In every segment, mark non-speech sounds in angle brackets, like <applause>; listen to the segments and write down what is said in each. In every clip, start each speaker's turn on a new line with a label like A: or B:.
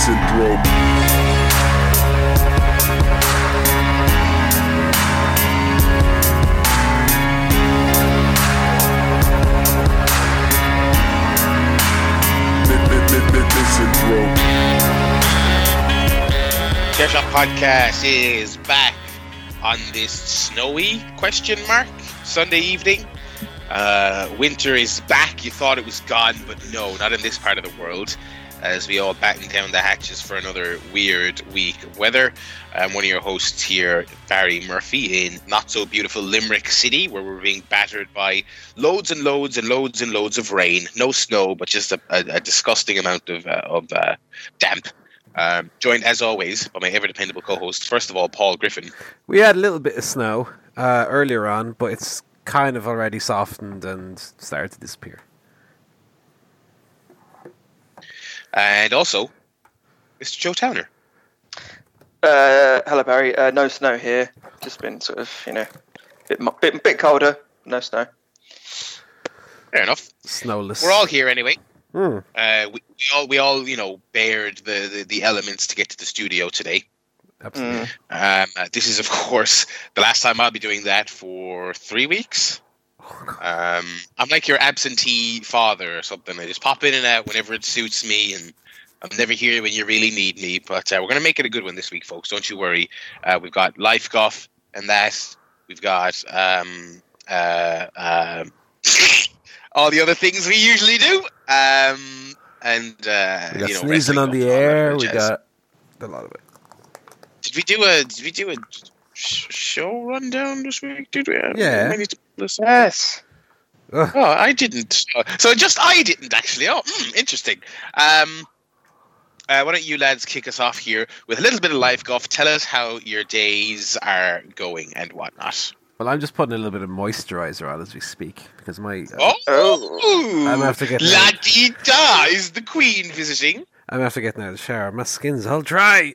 A: syndrome.
B: Shot Podcast is back on this snowy question mark Sunday evening. Uh, winter is back. You thought it was gone, but no, not in this part of the world. As we all batten down the hatches for another weird week of weather. I'm one of your hosts here, Barry Murphy, in not so beautiful Limerick City, where we're being battered by loads and loads and loads and loads of rain. No snow, but just a, a, a disgusting amount of, uh, of uh, damp. Um, joined as always by my ever dependable co-host. First of all, Paul Griffin.
C: We had a little bit of snow uh, earlier on, but it's kind of already softened and started to disappear.
B: And also, Mr. Joe Towner.
D: Uh, hello, Barry. Uh, no snow here. Just been sort of, you know, bit mo- bit bit colder. No snow.
B: Fair enough.
C: Snowless.
B: We're all here anyway.
C: Hmm.
B: Uh, we, we all we all you know bared the, the, the elements to get to the studio today.
C: Absolutely.
D: Mm.
B: Um, uh, this is of course the last time I'll be doing that for three weeks. Um, I'm like your absentee father or something. I just pop in and out whenever it suits me, and I'm never here when you really need me. But uh, we're gonna make it a good one this week, folks. Don't you worry. Uh, we've got life guff and that. We've got um, uh, um, <laughs> all the other things we usually do. Um, and uh,
C: We got
B: you know,
C: sneezing on the
B: golf, all that
C: air. We got a lot of it.
B: Did we do a? Did we do a show rundown this week? Did we? Uh,
C: Yeah.
B: I need to listen.
D: Yes.
C: Ugh.
B: Oh, I didn't. So just I didn't actually. Oh, hmm, interesting. Um, uh, why don't you lads kick us off here with a little bit of life guff? Tell us how your days are going and whatnot.
C: Well, I'm just putting a little bit of moisturizer on as we speak because my
B: Oh,
D: Oh.
C: I'm gonna have to get
B: La di da is the queen visiting.
C: I'm after getting out of the shower. My skin's all dry.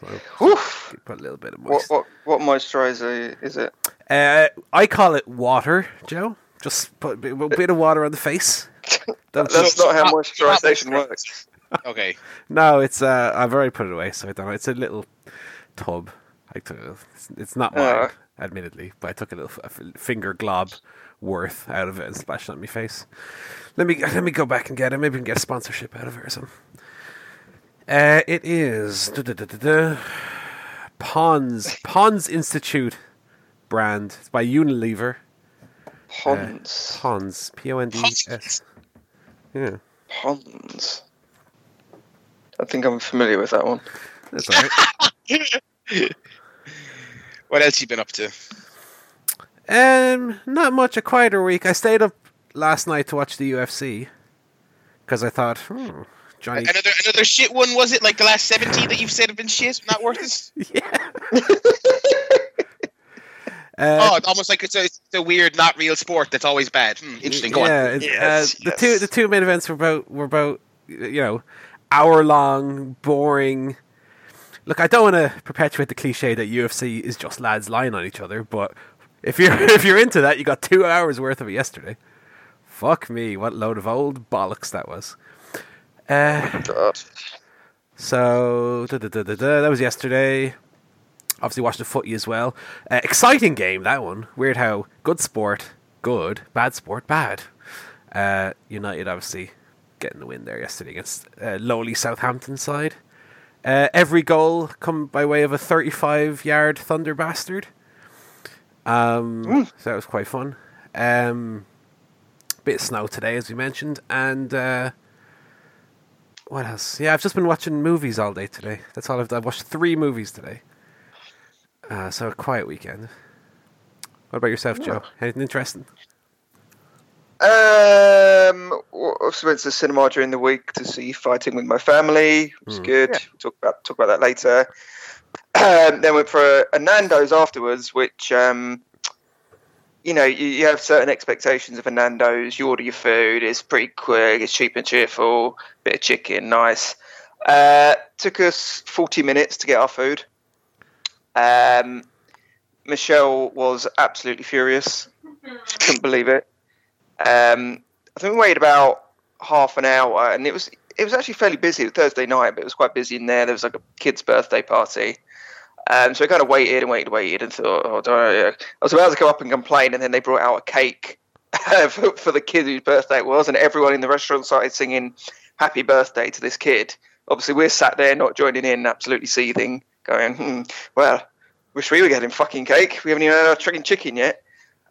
C: So
D: Oof.
C: put a little bit of
D: What
C: moist.
D: what what moisturizer is it?
C: Uh, I call it water, Joe. Just put a bit, a bit of water on the face. <laughs> Don't
D: That's not how moisturization works.
B: Okay.
C: No, it's uh, I've already put it away, so I don't know. It's a little tub. I took it. It's, it's not mine,
D: Uh.
C: admittedly, but I took a little f- f- finger glob worth out of it and splashed it on my face. Let me let me go back and get it. Maybe we can get a sponsorship out of it or something. Uh, it is duh, duh, duh, duh, duh, Ponds Ponds Institute brand. It's by Unilever.
D: Ponds.
C: Ponds P O N D S. Yeah,
D: Ponds. I think I'm familiar with that one.
C: that's all right. <laughs>
B: What else you been up to?
C: Um, not much. A quieter week. I stayed up last night to watch the UFC because I thought, hmm, Johnny.
B: Another another shit one was it? Like the last seventeen that you've said have been shit, not worth it. <laughs>
C: yeah. <laughs>
B: Oh,
C: Uh,
B: it's almost like it's a, it's a weird, not real sport that's always bad. Hmm, interesting. Go
C: yeah,
B: on.
D: Yes,
C: uh, the two the two main events were about were about you know hour long, boring. Look, I don't want to perpetuate the cliche that UFC is just lads lying on each other, but if you're <laughs> if you're into that, you got two hours worth of it yesterday. Fuck me, what load of old bollocks that was. Uh,
D: God.
C: So da, da, da, da, da, that was yesterday. Obviously watched the footy as well. Uh, exciting game that one. Weird how good sport, good, bad sport, bad. Uh, United obviously getting the win there yesterday against uh, lowly Southampton side. Uh, every goal come by way of a 35 yard thunder bastard. Um, So that was quite fun. Um, bit of snow today, as we mentioned, and uh, what else? Yeah, I've just been watching movies all day today. That's all I've done. I've watched three movies today. Uh, so a quiet weekend. What about yourself, Joe? Anything interesting?
D: Um, well, also went to the cinema during the week to see Fighting with My Family. It was
C: Hmm.
D: good. We'll talk about talk about that later. Um, <clears throat> then went for a, a Nando's afterwards, which um, you know you, you have certain expectations of a Nando's. You order your food. It's pretty quick. It's cheap and cheerful. Bit of chicken, nice. Uh, took us forty minutes to get our food. Um, Michelle was absolutely furious. <laughs> Couldn't believe it. Um, I think we waited about half an hour, and it was it was actually fairly busy. It was Thursday night, but it was quite busy in there. There was like a kid's birthday party. Um, so I kind of waited and waited, and waited, and thought, oh, I, I was about to go up and complain, and then they brought out a cake <laughs> for, for the kid whose birthday it was, and everyone in the restaurant started singing "Happy Birthday" to this kid. Obviously, we're sat there not joining in, absolutely seething, going, hmm, "Well, wish we were getting fucking cake. We haven't even had our chicken chicken yet."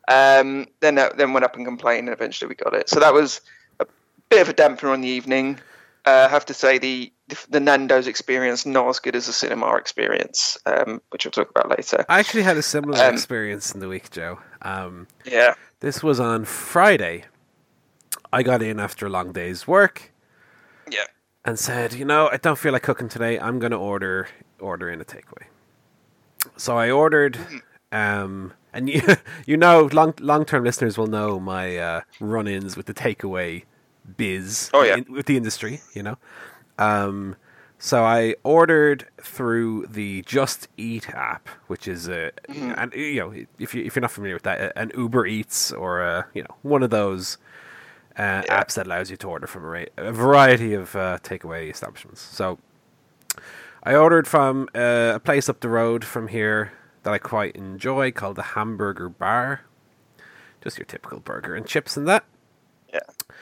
D: Um, then uh, then went up and complained, and eventually we got it. So that was a bit of a dampener on the evening. Uh, I have to say the the Nando's experience not as good as the cinema experience, um, which we'll talk about later.
C: I actually had a similar
D: Um,
C: experience in the week, Joe. Um,
D: Yeah,
C: this was on Friday. I got in after a long day's work
D: yeah,
C: and said, you know, I don't feel like cooking today. I'm going to order order in a takeaway. So I ordered, um, and you <laughs> you know, long long term listeners will know my uh, run ins with the takeaway biz.
D: Oh, yeah.
C: in- with the industry, you know. Um, so I ordered through the Just Eat app, which is a, and you know, if you if you're not familiar with that, an Uber Eats or a, you know one of those uh,
D: Yeah.
C: apps that allows you to order from a, ra- a variety of uh, takeaway establishments. So I ordered from uh, a place up the road from here that I quite enjoy called the Hamburger Bar. Just your typical burger and chips and that.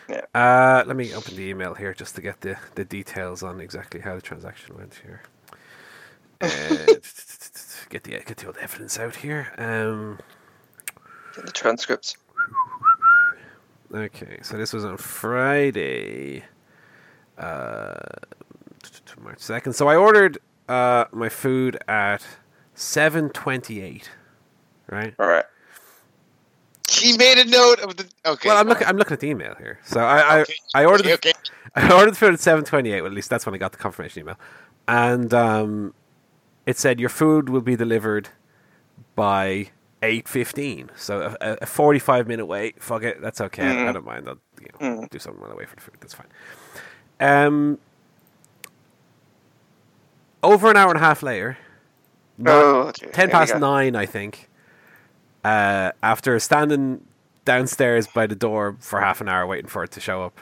D: Yeah.
C: Uh, let me open the email here just to get the, the details on exactly how the transaction went here. Uh, <laughs> get the get the old evidence out here. Um,
D: Get the transcripts.
C: okay, so this was on Friday, uh, March second. So I ordered uh, my food at seven twenty eight. Right.
D: All right.
B: He made a note of the. Okay.
C: Well, I'm looking. I'm looking at the email here. So I
B: Okay.
C: I, I ordered
B: Okay, okay. <laughs>
C: I ordered the food at seven twenty eight. Well, at least that's when I got the confirmation email, and um, it said your food will be delivered by eight fifteen. So a, a forty five minute wait. Fuck it, that's okay. I- I
D: Mhm.
C: don't mind. I'll you know, do something while I wait for the food. That's fine. Um, over an hour and a half later,
D: Oh, dear.
C: ten past nine, I think. Uh, after standing downstairs by the door for half an hour waiting for it to show up,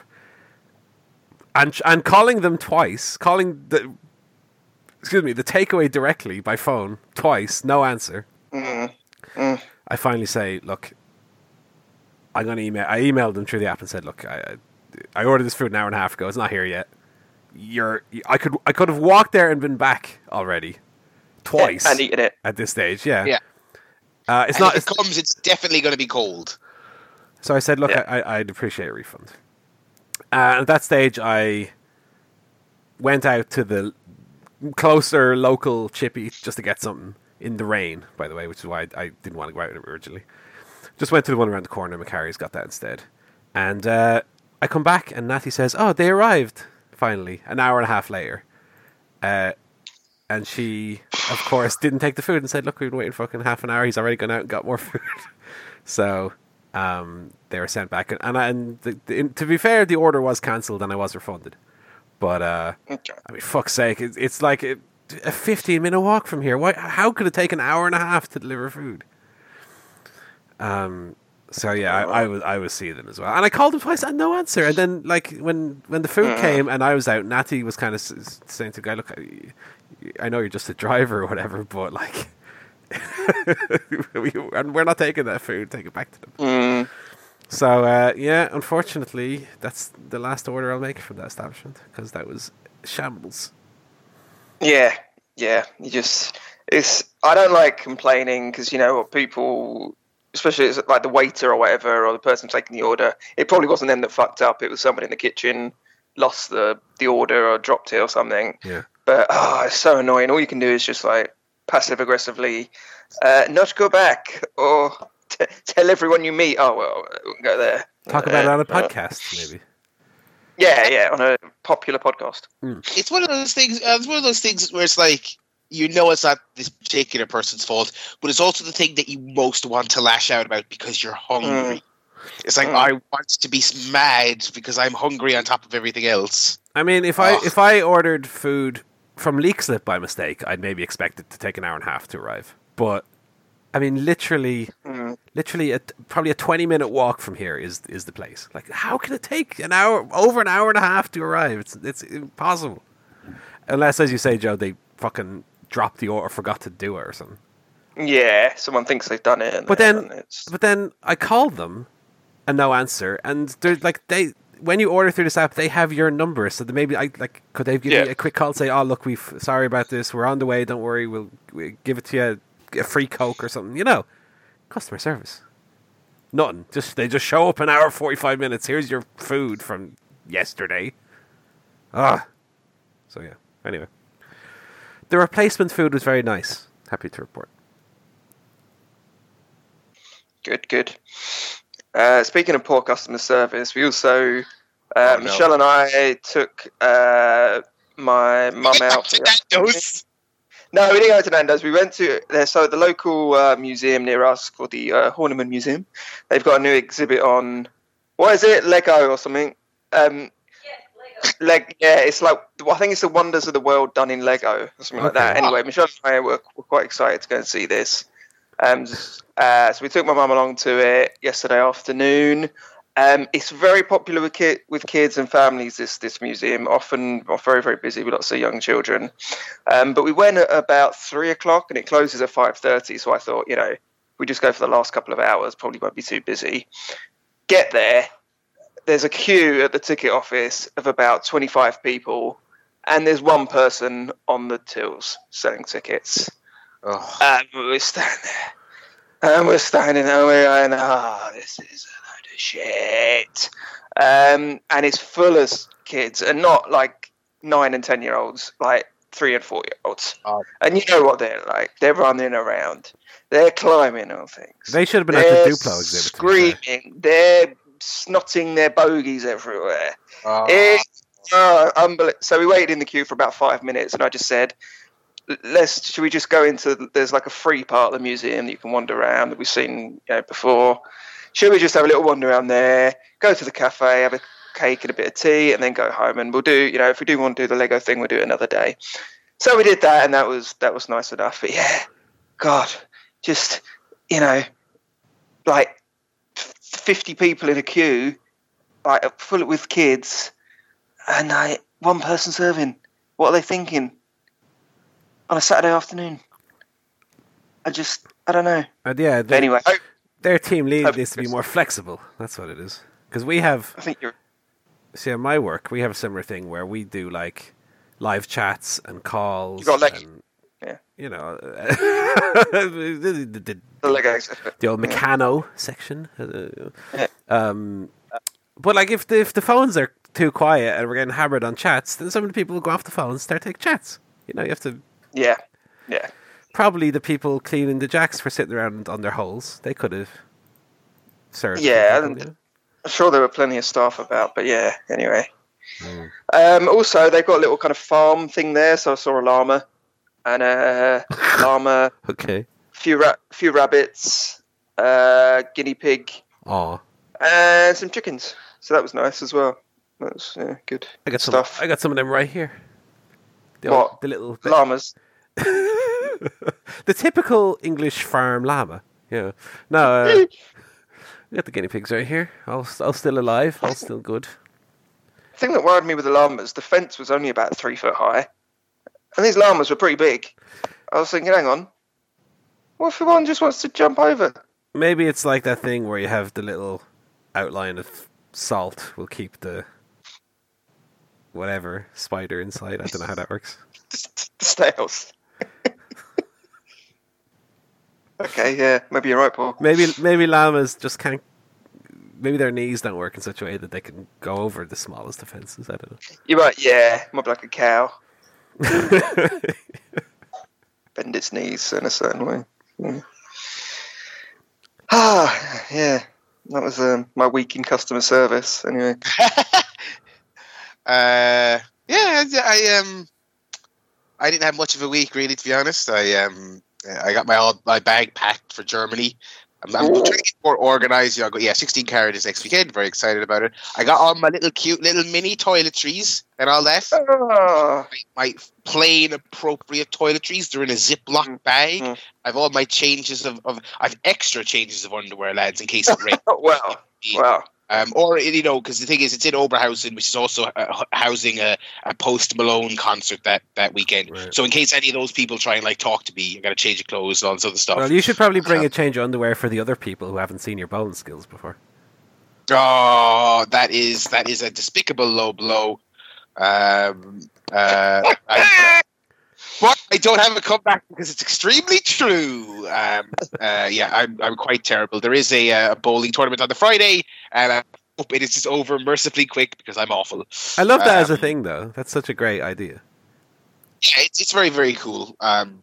C: and and calling them twice, calling the excuse me the takeaway directly by phone twice, no answer.
D: Mm, mm.
C: I finally say, look, I'm gonna email. I emailed them through the app and said, look, I I I ordered this food an hour and a half ago. It's not here yet. You're I could I could have walked there and been back already twice
D: and eaten it.
C: at this stage. Yeah,
B: Yeah.
C: Uh, it's
B: And
C: not.
B: If
C: It's,
B: it comes, it's definitely going to be cold.
C: so I said, look,
D: Yeah.
C: I, I'd appreciate a refund. Uh, at that stage, I went out to the closer local chippy just to get something in the rain. By the way, which is why I, I didn't want to go out originally. Just went to the one around the corner. Macari's got that instead. And uh, I come back, and Natty says, "Oh, they arrived finally." An hour and a half later. Uh, and she, of course, didn't take the food and said, "Look, we've been waiting fucking half an hour. He's already gone out and got more food." <laughs> so um, they were sent back, and and, and the, the, in, to be fair, the order was cancelled and I was refunded. But uh. I mean, fuck's sake, it's, it's like a, a fifteen minute walk from here. Why? How could it take an hour and a half to deliver food? Um. So yeah, I, I was I was seething as well, and I called him twice and no answer. And then like when when the food came and I was out, Natty was kind of saying to the guy, "Look, I, know you're just a driver or whatever, but like, <laughs> we, and we're not taking that food. Take it back to them."
D: Mm.
C: So uh, yeah, unfortunately, that's the last order I'll make from that establishment because that was shambles.
D: Yeah, yeah. You just it's. I don't like complaining because you know what people, especially it's like the waiter or whatever, or the person taking the order. It probably wasn't them that fucked up. It was someone in the kitchen lost the the order or dropped it or something.
C: Yeah.
D: But oh, it's so annoying. All you can do is just like passive aggressively, uh, not go back or t- tell everyone you meet. Oh well, we can go there.
C: Talk about it on a
D: Uh,
C: podcast, <laughs> maybe.
D: Yeah, yeah, on a popular podcast.
B: It's one of those things. Uh, it's one of those things where it's like you know it's not this particular person's fault, but it's also the thing that you most want to lash out about because you're hungry. It's like
D: Mm.
B: I want to be mad because I'm hungry on top of everything else.
C: I mean, if I if I ordered food from Leak Slip by mistake, I'd maybe expect it to take an hour and a half to arrive. But I mean, literally,
D: Mm.
C: literally, a, probably a twenty-minute walk from here is is the place. Like, how can it take an hour, over an hour and a half to arrive? It's it's impossible. Unless, as you say, Joe, they fucking dropped the order, forgot to do it or something.
D: Yeah, someone thinks they've done it. And
C: But then- But then I called them, and no answer. And they're like they when you order through this app, they have your number, so maybe I like could they give
D: Yeah.
C: you a quick call, and say, "Oh, look, we've sorry about this. We're on the way. Don't worry. We'll, we'll give it to you a free coke or something." You know, customer service. Nothing. Just they just show up an hour forty five minutes. Here's your food from yesterday. Ah. So yeah. Anyway, the replacement food was very nice. Happy to report.
D: Good, good. Uh, speaking of poor customer service, we also uh,
B: Oh, no.
D: Michelle and I took uh, my mum out. for
B: Nando's.
D: No, we didn't go to Nando's. We went to uh, so the local uh, museum near us called the uh, Horniman Museum. They've got a new exhibit on what is it, Lego or something. Um, Leg, yeah, it's like I think it's the wonders of the world done in Lego or something like that. Anyway, Michelle and I were, were quite excited to go and see this. Um, uh, so we took my mum along to it yesterday afternoon. Um, it's very popular with kid, with kids and families. This this museum often are very very busy with lots of young children. Um, but we went at about three o'clock and it closes at five thirty. So I thought, you know, we just go for the last couple of hours. Probably won't be too busy. Get there. There's a queue at the ticket office of about twenty five people, and there's one person on the tills selling tickets.
B: Oh,
D: And we're standing there. And we're standing there. We're going, oh, this is a load of shit. Um, and it's full of kids, and not like nine and ten year olds, like three and four year olds.
B: Oh.
D: And you know what they're like. They're running around. They're climbing on things.
C: They should have been at
D: they're
C: the Duplo exhibit. to be fair.
D: Screaming. They're snotting their bogies everywhere.
B: oh.
D: It's uh, unbelievable. So we waited in the queue for about five minutes, and I just said, "Let's. Should we just go into? There's like a free part of the museum that you can wander around that we've seen you know, before. Should we just have a little wander around there? Go to the cafe, have a cake and a bit of tea, and then go home. And we'll do. You know, if we do want to do the Lego thing, we'll do it another day. So we did that, and that was that was nice enough. But yeah, God, just you know, like fifty people in a queue, like full with kids, and I one person serving. What are they thinking on a Saturday afternoon? I just I don't know.
C: And yeah,
D: But
C: the-
D: anyway, I,
C: their team lead needs to be more flexible. That's what it is. Because we have,
D: I think you're
C: see, at my work, we have a similar thing where we do like live chats and calls.
D: You got like-
C: and,
D: yeah.
C: You know, the, the- the-
D: the Lego exhibit.
C: the old
D: Yeah.
C: section. Uh,
D: Yeah.
C: Um, but like, if the, if the phones are too quiet and we're getting hammered on chats, then some of the people will go off the phone and start taking chats. You know, you have to.
D: Yeah, yeah.
C: Probably the people cleaning the jacks for sitting around on their holes. They could have served.
D: Yeah,
C: people,
D: and- I'm sure there were plenty of staff about, but yeah. Anyway,
C: Mm.
D: um, also they've got a little kind of farm thing there, so I saw a llama and a <laughs> llama,
C: Okay.
D: few ra- few rabbits, uh, guinea pig,
C: Aw.
D: and some chickens. So that was nice as well. That's yeah, good
C: I got some.
D: stuff.
C: I got some of them right here. The,
D: What?
C: old- the little,
D: Llamas. <laughs>
C: the typical English farm llama. Yeah. No, uh, <laughs> we got the guinea pigs right here. All, all still alive. All still good.
D: The thing that worried me with the llamas, the fence was only about three foot high, and these llamas were pretty big. I was thinking, hang on, what if one just wants to jump over?
C: Maybe it's like that thing where you have the little outline of salt will keep the whatever spider inside. I don't know how that works. <laughs>
D: the snails. Okay, yeah, maybe you're right, Paul.
C: Maybe maybe llamas just can't. Maybe their knees don't work in such a way that they can go over the smallest of fences. I don't know.
D: You're right, yeah, might be like a cow,
C: know. <laughs>
D: bend its knees in a certain way. Yeah. Ah, yeah, that was um, my week in customer service. Anyway, <laughs>
B: uh, yeah, I um, I didn't have much of a week really, to be honest. I um, I got my all my bag packed for Germany. I'm, I'm trying to get more organized. You know, I go, yeah, 16 carat is next weekend. Very excited about it. I got all my little cute little mini toiletries and all that.
D: Ah,
B: My, my plane appropriate toiletries. They're in a Ziploc bag.
D: Mm.
B: I've all my changes of, of I've extra changes of underwear, lads, in case it rains. <laughs>
D: well, well.
B: Um, or you know, because the thing is, it's in Oberhausen, which is also uh, housing a, a Post Malone concert that that weekend.
C: Right.
B: So in case any of those people try and like talk to me, I got to change your clothes and all this other stuff.
C: Well, you should probably bring a change of underwear for the other people who haven't seen your bowling skills before.
B: Oh, that is that is a despicable low blow. Um, uh, I, but I don't have a comeback because it's extremely true. Um, uh, yeah, I'm I'm quite terrible. There is a, uh, bowling tournament on the Friday, and I hope it is just over mercifully quick because I'm awful.
C: I love that as a
B: Um,
C: thing, though. That's such a great idea.
B: Yeah, it's it's very very cool. Um,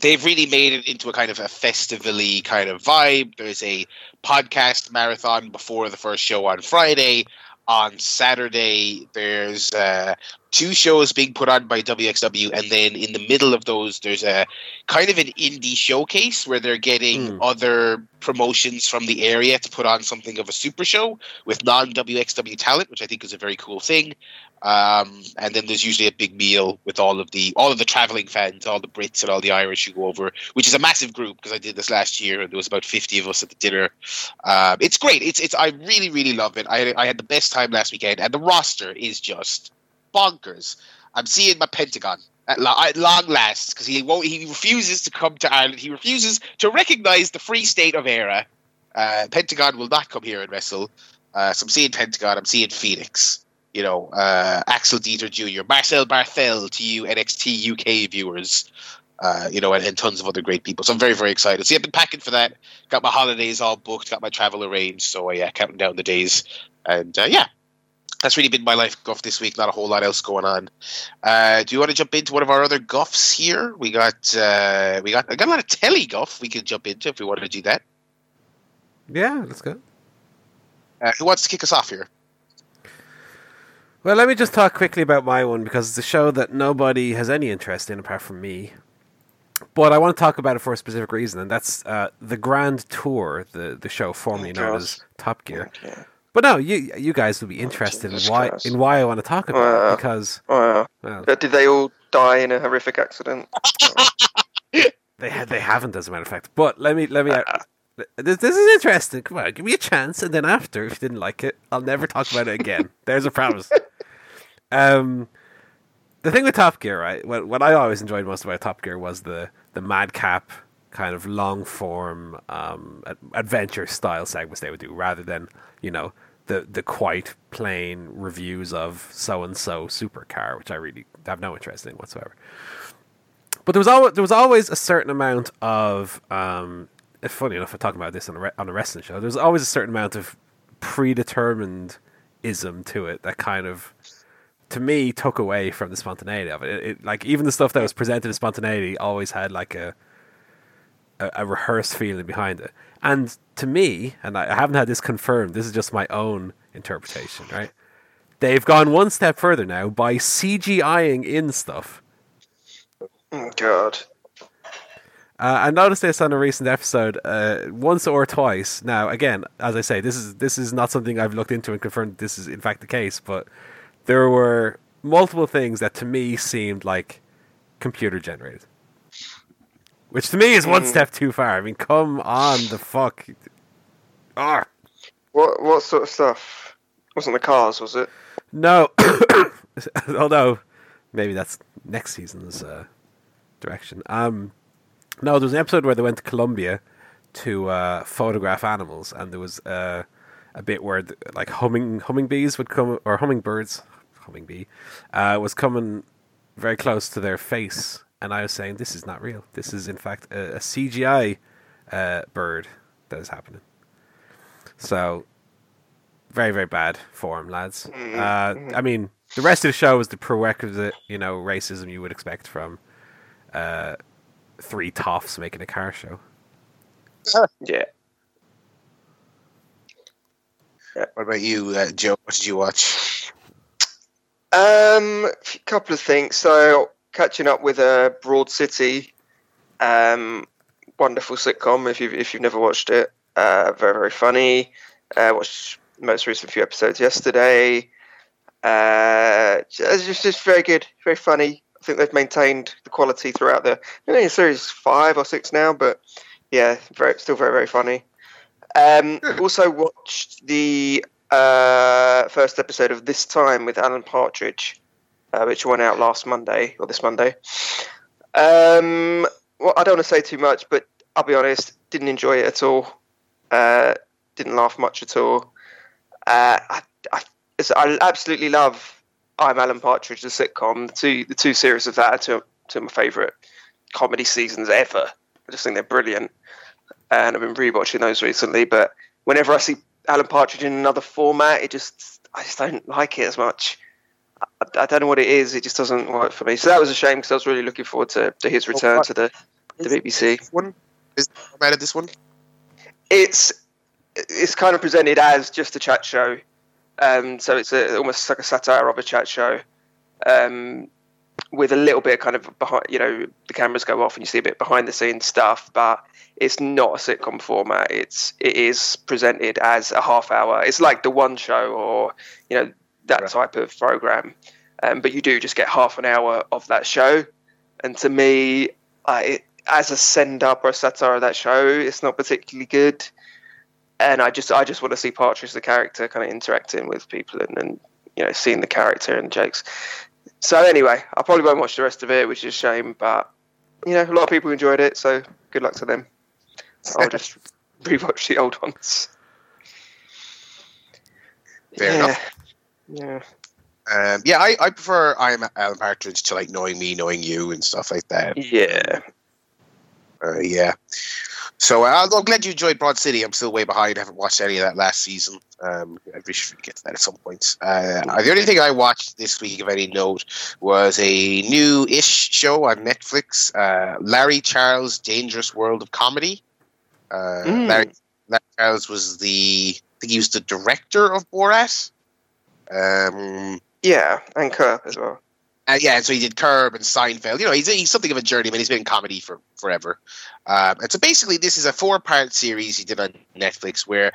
B: they've really made it into a kind of a festival-y kind of vibe. There's a podcast marathon before the first show on Friday. On Saturday, there's uh, two shows being put on by WXW, and then in the middle of those, there's a kind of an indie showcase where they're getting
C: Hmm.
B: other promotions from the area to put on something of a super show with non WXW talent, which I think is a very cool thing. Um, and then there's usually a big meal with all of the all of the traveling fans, all the Brits and all the Irish who go over, which is a massive group because I did this last year and there was about 50 of us at the dinner. Um, it's great. It's it's I really really love it. I I had the best time last weekend, and the roster is just bonkers. I'm seeing my Pentagon at, at long last because he won't. He refuses to come to Ireland. He refuses to recognise the free state of Era. Uh, Pentagon will not come here and wrestle. Uh, so I'm seeing Pentagon. I'm seeing Phoenix. You know, uh, Axel Dieter Jr., Marcel Barthel to you NXT UK viewers. Uh, you know, and, and tons of other great people. So I'm very, very excited. See, I've been packing for that. Got my holidays all booked. Got my travel arranged. So uh, yeah, counting down the days. And uh, yeah, that's really been my life guff this week. Not a whole lot else going on. Uh, do you want to jump into one of our other guffs here? We got uh, we got I got a lot of telly guff we can jump into if we wanted to do that.
C: Yeah, let's go.
B: Uh, who wants to kick us off here?
C: Well, let me just talk quickly about my one because it's a show that nobody has any interest in apart from me. But I want to talk about it for a specific reason, and that's uh, the Grand Tour, the the show formerly
D: Oh,
C: known as Top Gear.
D: Yeah.
C: But no, you you guys would be interested in why
D: Christ.
C: in why I want to talk about
D: Wow.
C: it because
D: Wow.
C: well,
D: did they all die in a horrific accident? <laughs>
C: they ha- they haven't, as a matter of fact. But let me let me. <laughs> This, this is interesting. Come on, give me a chance, and then after, if you didn't like it, I'll never talk about it again. <laughs> There's a promise. Um, the thing with Top Gear, right? What what I always enjoyed most about Top Gear was the the madcap kind of long form um, adventure style segments they would do, rather than you know the the quite plain reviews of so and so supercar, which I really have no interest in whatsoever. But there was always there was always a certain amount of um, funny enough, I'm talking about this on a re- on a wrestling show. There's always a certain amount of predetermined ism to it that kind of to me took away from the spontaneity of it. It, it. Like even the stuff that was presented as spontaneity always had like a, a a rehearsed feeling behind it. And to me, and I, I haven't had this confirmed. This is just my own interpretation, right? They've gone one step further now by CGIing in stuff.
D: Oh, God.
C: Uh, I noticed this on a recent episode, uh, once or twice. Now, again, as I say, this is this is not something I've looked into and confirmed. This is in fact the case, but there were multiple things that to me seemed like computer generated, which to me is one
D: Mm.
C: step too far. I mean, come on, the fuck. Ah,
D: What what sort of stuff? Wasn't the cars, was it?
C: no. <coughs> Although maybe that's next season's uh, direction. Um, no, there was an episode where they went to Colombia to uh, photograph animals, and there was uh, a bit where th- like humming hummingbees would come or hummingbirds, hummingbee, uh, was coming very close to their face, and I was saying this is not real. This is in fact a, a CGI uh, bird that is happening. So very very bad form, lads. Uh, I mean, the rest of the show is the prerequisite, you know, racism you would expect from uh, three toffs making a car show. <laughs>
D: Yeah.
B: What about you, uh, Joe? What did you watch?
D: Um, a couple of things. So, catching up with uh, Broad City, um, wonderful sitcom. If you've if you've never watched it, Uh, very very funny. Uh, watched the most recent few episodes yesterday. Uh, it's just, just very good, very funny. I think they've maintained the quality throughout the. I think it's series five or six now, but yeah, very still very very funny. Um, also watched the uh, first episode of This Time with Alan Partridge, uh, which went out last Monday or this Monday. Um, well, I don't want to say too much, but I'll be honest, didn't enjoy it at all. Uh, didn't laugh much at all. Uh, I, I, I, absolutely love I'm Alan Partridge, the sitcom. The two, the two series of that are two, two of my favourite comedy seasons ever. I just think they're brilliant, and I've been rewatching those recently. But whenever I see Alan Partridge in another format, it just I just don't like it as much. I, I don't know what it is. It just doesn't work for me. So that was a shame because I was really looking forward to, to his return to the the BBC.
B: One is about this one.
D: It's it's kind of presented as just a chat show, um, so it's a, almost like a satire of a chat show, um, with a little bit of kind of behind. You know, the cameras go off and you see a bit behind the scenes stuff, but it's not a sitcom format. It's it is presented as a half hour. It's like the One Show or you know that right. type of program, um, but you do just get half an hour of that show. And to me, uh, it, as a send up or a satire of that show, it's not particularly good. And I just I just want to see Partridge the character kind of interacting with people and, and you know seeing the character and jokes. So anyway, I probably won't watch the rest of it, which is a shame. But you know, a lot of people enjoyed it, so good luck to them. I'll just <laughs> rewatch the old ones.
B: Fair yeah. enough.
D: Yeah.
B: Um, yeah, I, I prefer I'm Alan Partridge to like knowing me, knowing you, and stuff like that.
D: Yeah.
B: Uh, yeah. So uh, I'm glad you enjoyed Broad City. I'm still way behind. I haven't watched any of that last season. Um, I really should get to that at some point. Uh, the only thing I watched this week of any note was a new-ish show on Netflix, uh, Larry Charles' Dangerous World of Comedy. Uh, mm. Larry, Larry, Charles was the, I think he was the director of Borat. Um,
D: yeah, and Curb as well.
B: Uh, yeah, so he did Curb and Seinfeld. You know, he's he's something of a journeyman. He's been in comedy for forever. Um, and so basically, this is a four part series he did on Netflix where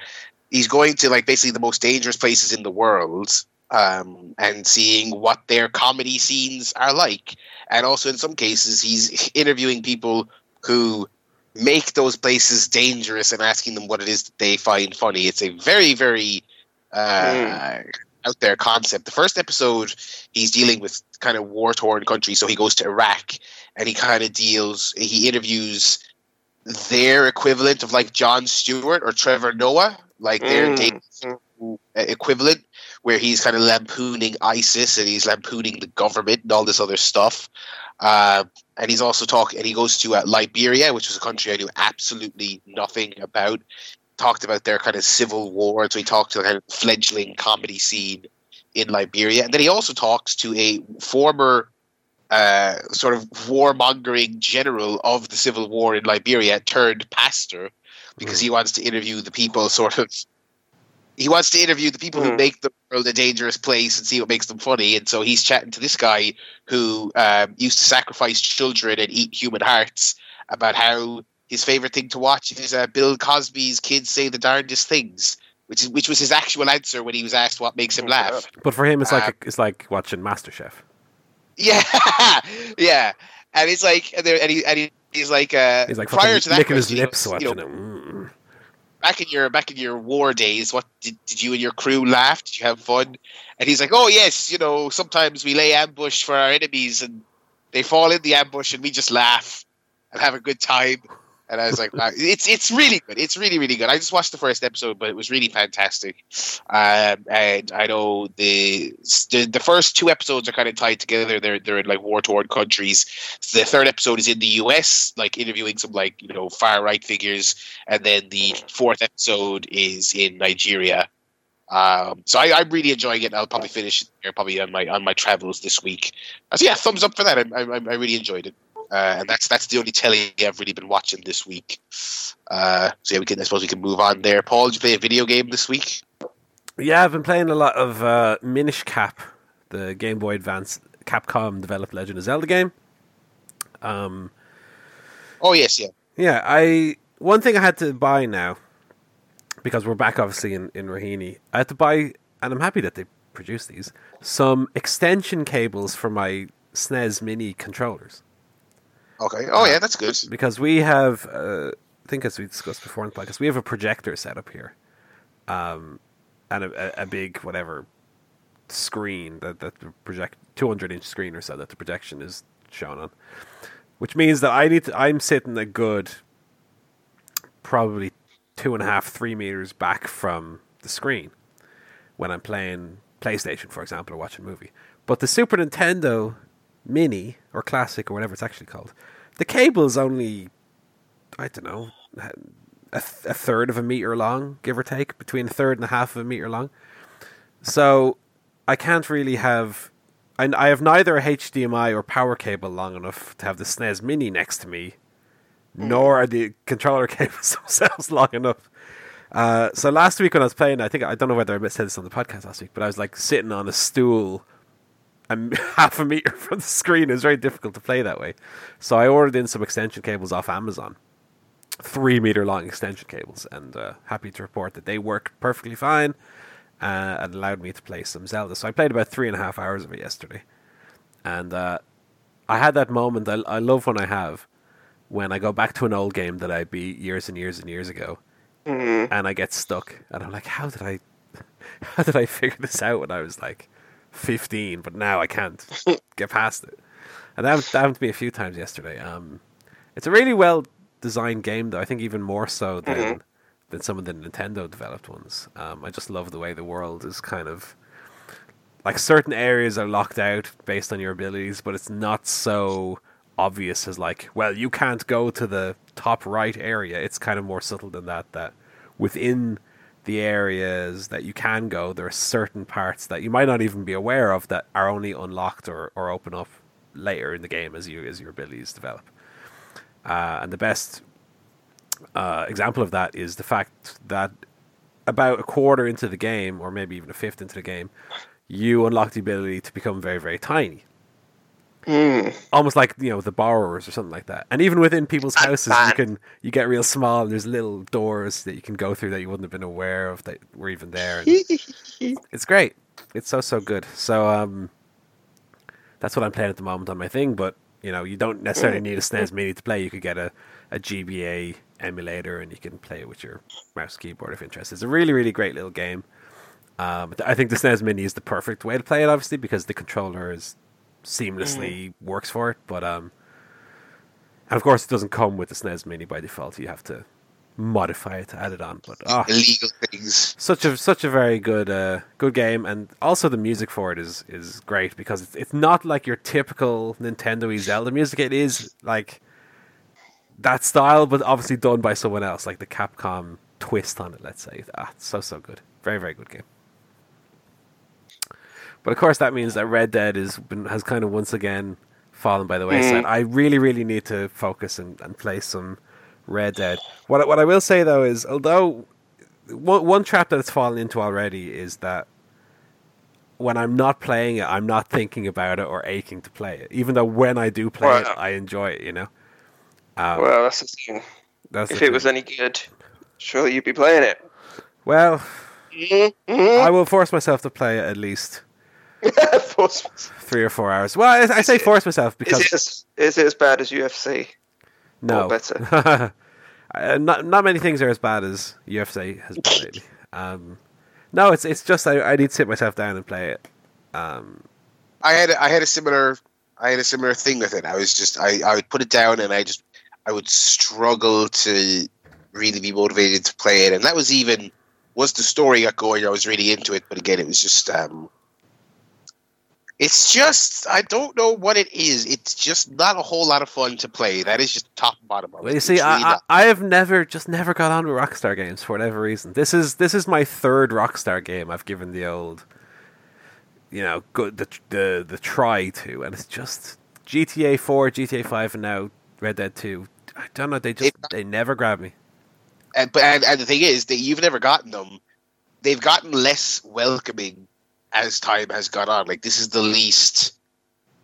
B: he's going to like basically the most dangerous places in the world um, and seeing what their comedy scenes are like. And also, in some cases, he's interviewing people who make those places dangerous and asking them what it is that they find funny. It's a very, very uh, mm out there concept. The first episode, he's dealing with kind of war torn countries, so he goes to Iraq and he kind of deals, he interviews their equivalent of like Jon Stewart or Trevor Noah, like their mm. equivalent, where he's kind of lampooning ISIS and he's lampooning the government and all this other stuff. Uh, and he's also talking, and he goes to uh, Liberia, which was a country I knew absolutely nothing about talked about their kind of civil war. So he talked to the kind of fledgling comedy scene in Liberia, and then he also talks to a former uh, sort of warmongering general of the civil war in Liberia turned pastor because mm. he wants to interview the people sort of he wants to interview the people mm. who make the world a dangerous place and see what makes them funny. And so he's chatting to this guy who um, used to sacrifice children and eat human hearts about how his favorite thing to watch is uh, Bill Cosby's "Kids Say the Darndest Things," which is which was his actual answer when he was asked what makes him laugh.
C: But for him, it's like um, it's like watching MasterChef.
B: Yeah, <laughs> yeah, and it's like and, and he and he, he's like uh,
C: he's like
B: prior to that
C: licking his lips watching you know,
B: it. Back in your back in your war days, what did, did you and your crew laugh? Did you have fun? And he's like, oh yes, you know, sometimes we lay ambush for our enemies and they fall in the ambush and we just laugh and have a good time and I was like, wow. it's it's really good. It's really really good. I just watched the first episode, but it was really fantastic. Um, and I know the, the, the first two episodes are kind of tied together. They're they're in like war torn countries. The third episode is in the U.S., like interviewing some like you know far right figures, and then the fourth episode is in Nigeria. Um, so I, am really enjoying it. I'll probably finish it probably on my on my travels this week. So yeah, thumbs up for that. I, I, I really enjoyed it uh, and that's that's the only telly I've really been watching this week. Uh, so yeah, we can I suppose we can move on there. Paul, did you play a video game this week?
C: Yeah, I've been playing a lot of uh, Minish Cap, the Game Boy Advance Capcom developed Legend of Zelda game. Um,
B: oh yes, yeah,
C: yeah. I one thing I had to buy now because we're back obviously in in Raheny. I had to buy, and I'm happy that they produced these some extension cables for my SNES Mini controllers
B: Okay. Oh yeah, that's good.
C: because we have, uh, I think as we discussed before in the podcast, we have a projector set up here, um, and a, a, a big whatever screen that that the project 200 inch screen or so that the projection is shown on, which means that I need to, I'm sitting a good probably two and a half three meters back from the screen when I'm playing PlayStation, for example, or watching a movie. But the Super Nintendo Mini or Classic or whatever it's actually called, the cable is only I don't know a, a third of a meter long, give or take, between a third and a half of a meter long. So I can't really have. I, I have neither a HDMI or power cable long enough to have the SNES Mini next to me, nor are the controller <laughs> cables themselves long enough. Uh, so last week when I was playing, I think I don't know whether I said this on the podcast last week, but I was like sitting on a stool <laughs> half a meter from the screen. It was very difficult to play that way. So I ordered in some extension cables off Amazon, three meter long extension cables, and uh, happy to report that they work perfectly fine uh, and allowed me to play some Zelda. So I played about three and a half hours of it yesterday, and uh, I had that moment. I, I love when I have when I go back to an old game that I beat years and years and years ago, and I get stuck, and I'm like, how did I, <laughs> how did I figure this out when I was like 15? But now I can't <laughs> get past it, and that, happened- that happened to me a few times yesterday. Um, it's a really well designed game, though. I think even more so than than some of the Nintendo developed ones. Um, I just love the way the world is kind of like certain areas are locked out based on your abilities, but it's not so obvious as like, well, you can't go to the top right area. It's kind of more subtle than that. That within the areas that you can go, there are certain parts that you might not even be aware of that are only unlocked or, or open up later in the game as you as your abilities develop. Uh, and the best uh, example of that is the fact that about a quarter into the game, or maybe even a fifth into the game, you unlock the ability to become very, very tiny. Almost like you know the borrowers or something like that. And even within people's houses, you can you get real small. And there's little doors that you can go through that you wouldn't have been aware of that were even there. <laughs> It's great. It's so so good. So um, that's what I'm playing at the moment on my thing. But you know, you don't necessarily need a SNES Mini to play. You could get a, a GBA emulator and you can play it with your mouse keyboard if interested. It's a really really great little game. Um, I think the SNES Mini is the perfect way to play it, obviously, because the controller is seamlessly works for it. But um, and of course, it doesn't come with the SNES Mini by default. You have to modify it to add it on. But ah,
B: Illegal things.
C: such a such a very good uh, good game, and also the music for it is is great because it's it's not like your typical Nintendo E Zelda music. It is like that style, but obviously done by someone else, like the Capcom twist on it. Let's say ah, so so good, very very good game. But of course, that means that Red Dead is been, has kind of once again fallen by the wayside. I really really need to focus and, and play some Red Dead. What I- what I will say though is, although one, one trap that it's fallen into already is that when I'm not playing it, I'm not thinking about it or aching to play it. Even though when I do play it, I enjoy it. You know, um,
D: Well, that's the thing.
C: that's
D: If
C: the
D: it was any good, surely you'd be playing it.
C: well,
D: Mm-hmm.
C: I will force myself to play it at least
D: Force-
C: three or four hours. Well, I, I say force myself
D: is,
C: because
D: it as, is it as bad as UFC?
C: no,
D: or better? <laughs>
C: Uh, not not many things are as bad as UFC has been lately. <laughs> Um, no, it's it's just I, I need to sit myself down and play it. Um,
B: I had I had a similar I had a similar thing with it. I was just I, I would put it down and I just I would struggle to really be motivated to play it. And that was even once the story got going, I was really into it. But again, it was just um, it's just I don't know what it is. It's just not a whole lot of fun to play. That is just top and bottom of it.
C: You see,
B: really
C: I, I,
B: not.
C: I have never just never got on with Rockstar games for whatever reason. This is this is my third Rockstar game I've given the old, you know, good the the the try to, and it's just GTA Four, GTA Five, and now Red Dead Two. I don't know. They just they never grab me.
B: and but and, and the thing is that you've never gotten them. They've gotten less welcoming as time has gone on. Like this is the least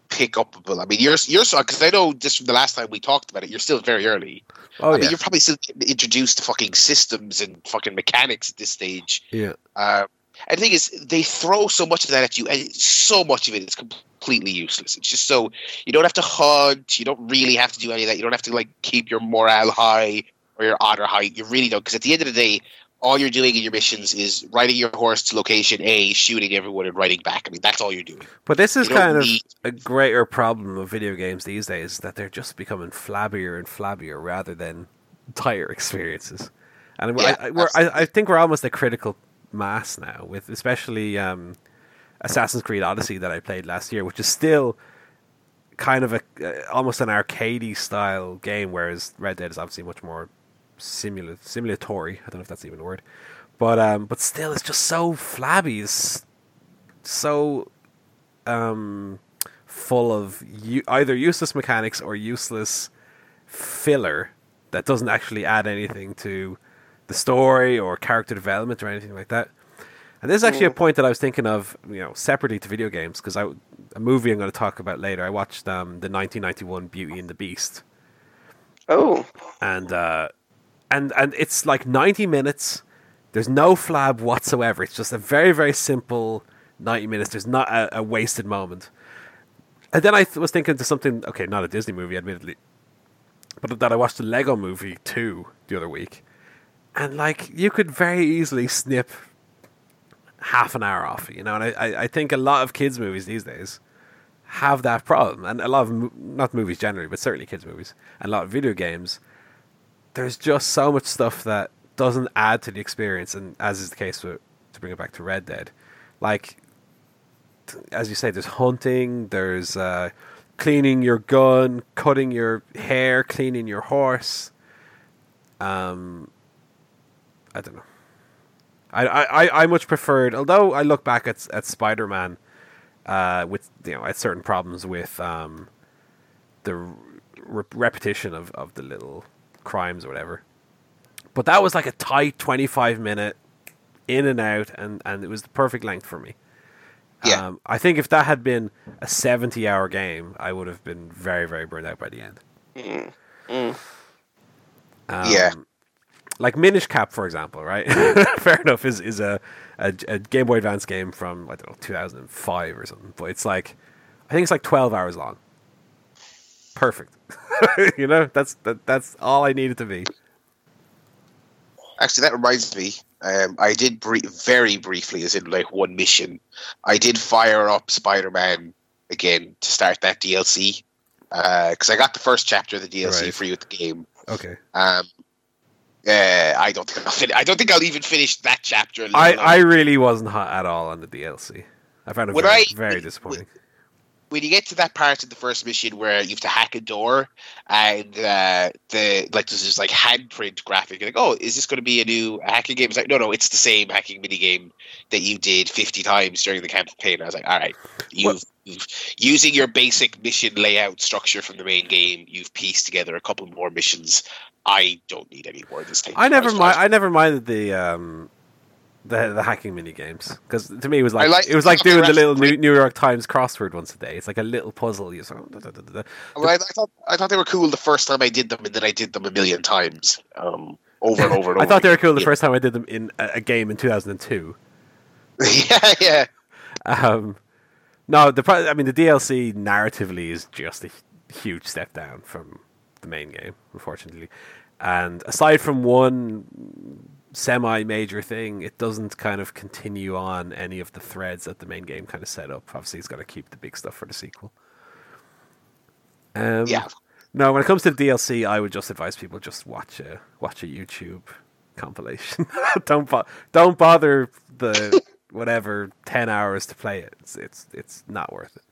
B: pick upable. I mean, you're you're so because I know just from the last time we talked about it, you're still very early.
C: Oh
B: I
C: yeah,
B: mean, you're probably still introduced to fucking systems and fucking mechanics at this stage.
C: yeah.
B: Um, and the thing is, they throw so much of that at you, and so much of it is completely useless. It's just so you don't have to hunt, you don't really have to do any of that. You don't have to like keep your morale high or your honor high. You really don't, because at the end of the day, all you're doing in your missions is riding your horse to location A, shooting everyone, and riding back. I mean, that's all you're doing.
C: But this is kind of
B: need-
C: a greater problem of video games these days that they're just becoming flabbier and flabbier rather than tighter <laughs> experiences. And
B: Yeah,
C: I, I, I think we're almost a critical mass now, with especially um, Assassin's Creed Odyssey that I played last year, which is still kind of a uh, almost an arcadey style game, whereas Red Dead is obviously much more simula- simulatory. I don't know if that's even a word, but um, but still, it's just so flabby. It's so um, full of u- either useless mechanics or useless filler that doesn't actually add anything to the story or character development or anything like that. And this is actually a point that I was thinking of, you know, separately to video games because I a movie I'm going to talk about later. I watched um, the 1991 Beauty and the Beast,
D: Oh,
C: and uh, and and it's like 90 minutes. There's no flab whatsoever. It's just a very very simple 90 minutes. There's not a, a wasted moment. And then I th- was thinking to something. Okay, not a Disney movie, admittedly, but that I watched the Lego Movie 2 the other week, and like you could very easily snip half an hour off you know. And I, I, think a lot of kids movies these days have that problem, and a lot of not movies generally, but certainly kids movies, and a lot of video games. There's just so much stuff that doesn't add to the experience, and as is the case with to bring it back to Red Dead, like as you say, there's hunting, there's uh, cleaning your gun, cutting your hair, cleaning your horse. Um, I don't know. I, I, I- I much preferred, although I look back at at Spider Man, uh, with you know, at certain problems with um, the re- repetition of, of the little crimes or whatever. But that was like a tight twenty five minute in and out, and, and it was the perfect length for me.
B: Yeah.
C: Um, I think if that had been a seventy hour game, I would have been very very burned out by the end.
D: Mm. Mm.
C: Um,
B: Yeah.
C: Like Minish Cap, for example, right? <laughs> Fair enough, is is a, a a Game Boy Advance game from I don't know 2005 or something, but it's like I think it's like 12 hours long. Perfect. <laughs> you know, that's that, that's all I needed to be.
B: Actually, that reminds me. Um, I did br- very briefly, as in like one mission, I did fire up Spider Man again to start that DLC because I got the first chapter of the DLC
C: Right.
B: free with the game.
C: Okay.
B: Um, uh, I don't think I'll fin- I don't think I'll even finish that chapter.
C: I, I really wasn't hot at all on the DLC. I found it very,
B: I-
C: very disappointing.
B: When you get to that part of the first mission where you have to hack a door and uh, the like there's this like handprint graphic, you're like, oh, is this going to be a new hacking game? It's like, no, no, it's the same hacking mini game that you did 50 times during the campaign. I was like, all right, you've, you've using your basic mission layout structure from the main game, you've pieced together a couple more missions. I don't need any more of this thing.
C: I never mind. I never minded the um, the the hacking mini games because to me it was like,
B: like-
C: it was like doing the little New, New York Times crossword once a day. It's like a little puzzle. You sort of, da, da, da.
B: Well, I, I thought I thought they were cool the first time I did them, and then I did them a million times, um, over and over and over. <laughs>
C: I thought they were cool the first time I did them in a, a game in 2002. <laughs>
B: yeah, yeah.
C: Um, no, the I mean the DLC narratively is just a huge step down from the main game, unfortunately. And aside from one semi-major thing, it doesn't kind of continue on any of the threads that the main game kind of set up. Obviously, it's got to keep the big stuff for the sequel. Um,
B: Yeah.
C: No, when it comes to the DLC, I would just advise people just watch a watch a YouTube compilation. <laughs> don't bo- don't bother the <laughs> whatever ten hours to play it. It's it's it's not worth it.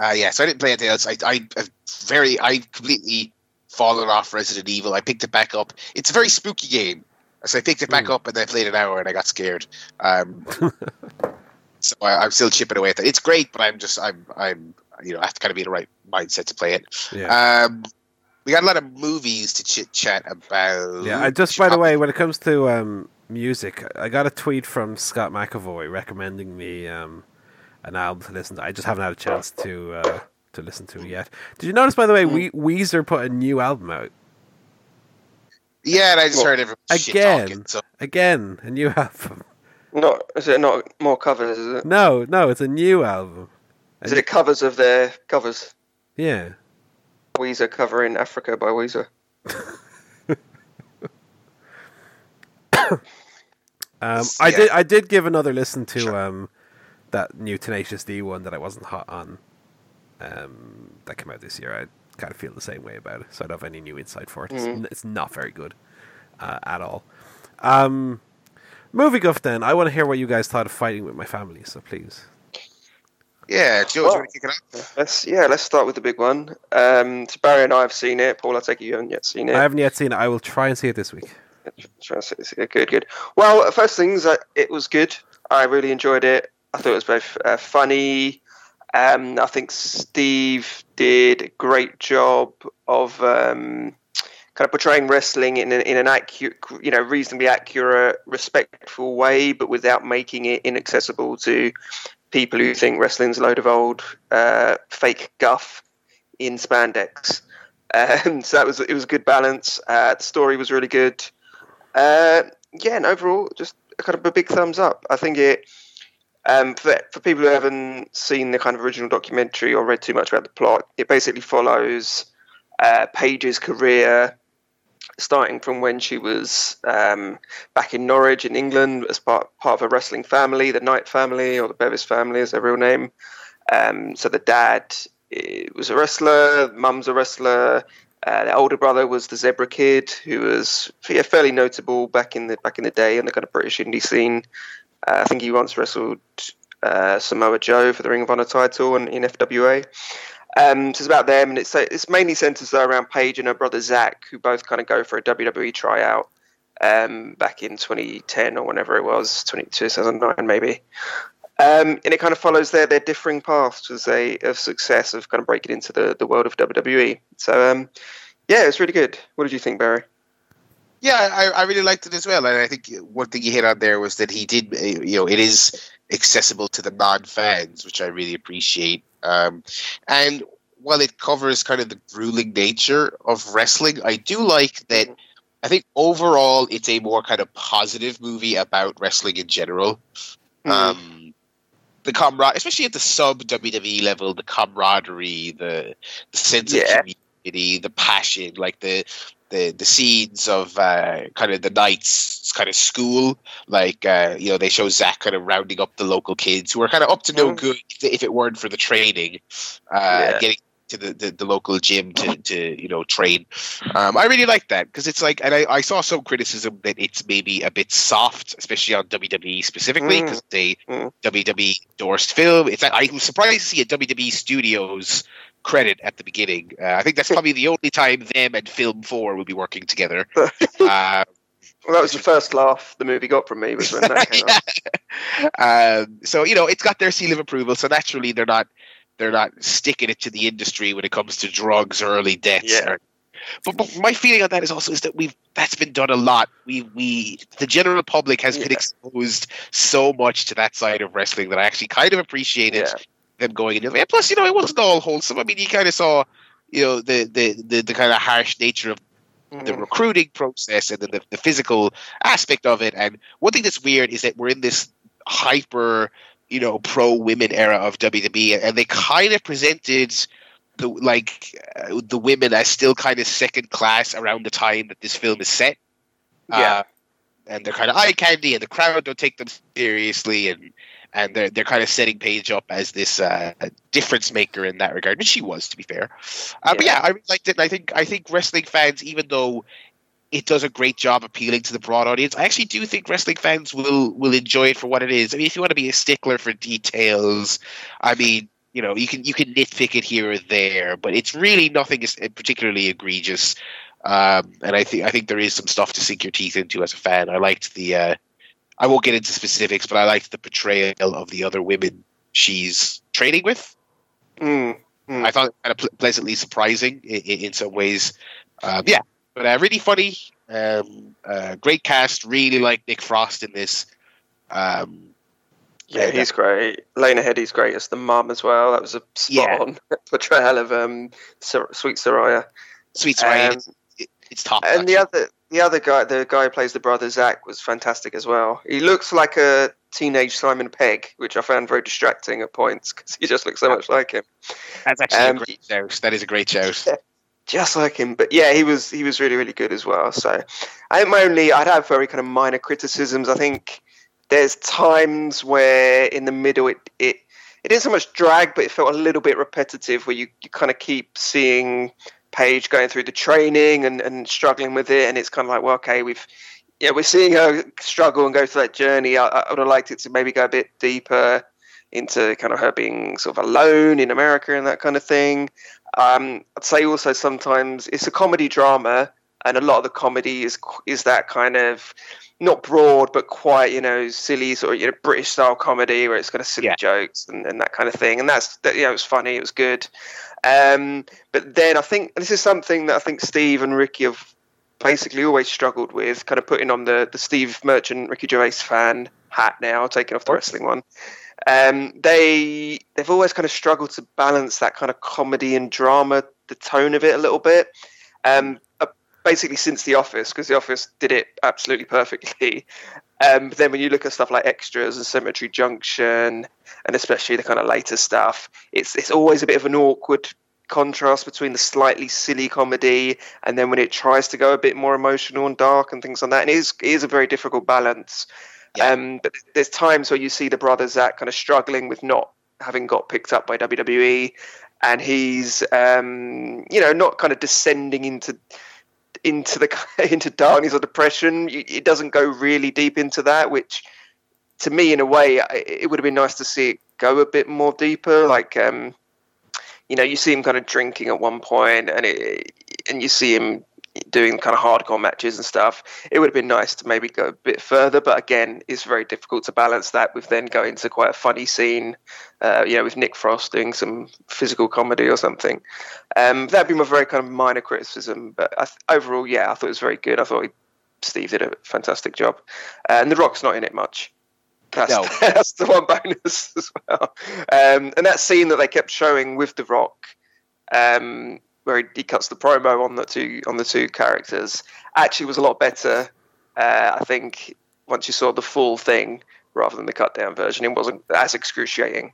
B: Uh, yeah, so I didn't play anything else. I, I, I've very, I completely fallen off Resident Evil. I picked it back up. It's a very spooky game, so I picked it back
C: Mm.
B: up and I played an hour and I got scared. Um, <laughs> so I, I'm still chipping away at it. It's great, but I'm just, I'm, I'm, you know, I have to kind of be in the right mindset to play it.
C: Yeah.
B: Um, we got a lot of movies to chit chat about.
C: Yeah, I just by the way, when it comes to um, music, I got a tweet from Scott McAvoy recommending me um, an album to listen to. I just haven't had a chance to uh, to listen to yet. Did you notice, by the way, we Weezer put a new album out
B: Yeah, and I just
D: Well,
B: heard everyone shit
C: again?
B: talking. So
C: Again, a new <laughs> album.
D: Not is it not more covers? Is it?
C: No, no, it's a new album.
D: Is it covers of their covers?
C: Yeah.
D: Weezer covering Africa by Weezer. <coughs>
C: Um, I
B: Yeah.
C: did. I did give another listen to um, that new Tenacious D one that I wasn't hot on. Um, that came out this year. I kind of feel the same way about it. So I don't have any new insight for it. It's, n- it's not very good uh, at all. Um, movie guff. Then I want to hear what you guys thought of fighting with my family. So please.
B: yeah, George, do you want to kick it off?
D: Let's yeah, let's start with the big one. Um, so Barry and I have seen it. Paul, I take it you haven't yet seen it.
C: I haven't yet seen it. I will try and see it this week.
D: Trying to say this- Good, good. Well, first things, uh, it was good. I really enjoyed it. I thought it was both uh, funny. Um, I think Steve did a great job of um, kind of portraying wrestling in an, in an accurate, you know, reasonably accurate, respectful way, but without making it inaccessible to people who think wrestling's a load of old uh, fake guff in spandex. Um, so that was it was a good balance. Uh, the story was really good. Uh, yeah, and overall, just kind of a big thumbs up. I think it um, for for people who haven't seen the kind of original documentary or read too much about the plot, it basically follows uh, Paige's career, starting from when she was um, back in Norwich in England as part part of a wrestling family, the Knight family or the Bevis family is their real name. Um, so the dad eh, was a wrestler, mum's a wrestler. Uh, the older brother was the Zebra Kid, who was yeah, fairly notable back in the back in the day in the kind of British indie scene. Uh, I think he once wrestled uh, Samoa Joe for the Ring of Honor title in, in FWA. Um, so it's about them, and it's it's mainly centers around Paige and her brother Zach, who both kind of go for a WWE tryout um, back in 2010 or whenever it was, 2009 maybe. Um, and it kind of follows their, their differing paths as they of success of kind of breaking into the, the world of WWE. So um, yeah, it's really good. What did you think, Barry?
B: Yeah, I, I really liked it as well, and I think one thing you hit on there was that he did, uh, you know, it is accessible to the non-fans, which I really appreciate. Um, and while it covers kind of the grueling nature of wrestling, I do like that. I think overall, it's a more kind of positive movie about wrestling in general. Um, the camaraderie, especially at the sub WWE level, the camaraderie, the, the sense
D: Yeah.
B: of community, the passion, like the the the scenes of uh, kind of the knights kind of school, like uh, you know they show Zach kind of rounding up the local kids who are kind of up to no
D: Mhm.
B: good if it weren't for the training, uh,
D: Yeah.
B: getting to the, the, the local gym to, to you know train. Um, I really like that because it's like, and I, I saw some criticism that it's maybe a bit soft, especially on WWE specifically
D: Mm.
B: because they
D: Mm.
B: WWE endorsed film. It's I was surprised to see a WWE Studios credit at the beginning. Uh, I think that's <laughs> probably the only time them and Film Four will be working together. <laughs> uh,
D: Well, that was the first laugh the movie got from me was when that came <laughs>
B: yeah. um, so you know, it's got their seal of approval. So naturally, they're not they're not sticking it to the industry when it comes to drugs or early deaths.
D: Yeah.
B: Or- but, but my feeling on that is also is that we've that's been done a lot. We we the general public has been exposed so much to that side of wrestling that I actually kind of appreciated
D: Yeah.
B: Them going in. And plus, you know, it wasn't all wholesome. I mean, you kind of saw, you know, the the the, the kind of harsh nature of the
D: Mm.
B: recruiting process and then the, the physical aspect of it. And one thing that's weird is that we're in this hyper, you know, pro women era of WWE, and they kind of presented the like uh, the women as still kind of second class around the time that this film is set.
D: Yeah.
B: Uh, and they're kind of eye candy, and the crowd don't take them seriously, and and they're they're kind of setting Paige up as this uh, difference maker in that regard, and she was, to be fair. Uh, But
D: Yeah.
B: yeah, I really liked it. And I think I think wrestling fans, even though it does a great job appealing to the broad audience, I actually do think wrestling fans will will enjoy it for what it is. I mean, if you want to be a stickler for details, I mean, you know, you can you can nitpick it here or there, but it's really nothing is particularly egregious. Um, and I think I think there is some stuff to sink your teeth into as a fan. I liked the. Uh, I won't get into specifics, but I liked the portrayal of the other women she's training with.
D: Mm. Mm.
B: I found it kind of ple- pleasantly surprising in, in, some ways. Um, yeah, but uh, really funny. Um, uh, great cast. Really like Nick Frost in this. Um,
D: Yeah, he's great. Lena Headey's great as the mum as well. That was a spot
B: Yeah.
D: on <laughs> portrayal of um, Sweet Saraya.
B: Sweet Saraya,
D: Um,
B: it's, it- it's top.
D: And the other, the other guy, the guy who plays the brother Zach, was fantastic as well. He looks like a teenage Simon Pegg, which I found very distracting at points because he just looks so much like him,
B: That's actually
D: um,
B: a great shout. That is a great shout. <laughs>
D: just like him. But yeah, he was he was really really good as well. So I think my only, I'd have very kind of minor criticisms. I think there's times where in the middle it it it didn't so much drag, but it felt a little bit repetitive, where you, you kind of keep seeing Paige going through the training and, and struggling with it, and it's kind of like, well, okay, we've yeah, we're seeing her struggle and go through that journey. I, I would have liked it to maybe go a bit deeper into kind of her being sort of alone in America and that kind of thing. Um, I'd say also sometimes it's a comedy drama, and a lot of the comedy is is that kind of not broad but quite you know silly sort of you know British style comedy where it's kind of silly
B: Yeah.
D: jokes and, and that kind of thing, and that's that, you know it was funny, it was good. Um, but then I think this is something that I think Steve and Ricky have basically always struggled with, kind of putting on the the Steve Merchant Ricky Gervais fan hat now, taking off the wrestling one. Um, they they've always kind of struggled to balance that kind of comedy and drama, the tone of it a little bit. Um, basically, since The Office, because The Office did it absolutely perfectly. <laughs> Um, but then when you look at stuff like extras and Cemetery Junction, and especially the kind of later stuff, it's it's always a bit of an awkward contrast between the slightly silly comedy and then when it tries to go a bit more emotional and dark and things like that. And it is, it is a very difficult balance.
B: Yeah.
D: Um, but there's times where you see the brother Zach kind of struggling with not having got picked up by WWE, and he's um, you know not kind of descending into into the <laughs> into darkness or depression. It doesn't go really deep into that, which to me, in a way, it would have been nice to see it go a bit more deeper. Like, um, you know, you see him kind of drinking at one point, and it, and you see him doing kind of hardcore matches and stuff. It would have been nice to maybe go a bit further, but again, it's very difficult to balance that with then going to quite a funny scene, uh, you know, with Nick Frost doing some physical comedy or something. Um, that'd be my very kind of minor criticism, but I th- overall, yeah, I thought it was very good. I thought he, Steve did a fantastic job, uh, and The Rock's not in it much. That's,
B: No. <laughs>
D: that's the one bonus as well. Um, and that scene that they kept showing with The Rock, um, where he, he cuts the promo on the two on the two characters, actually was a lot better. Uh, I think once you saw the full thing rather than the cut down version, it wasn't as excruciating.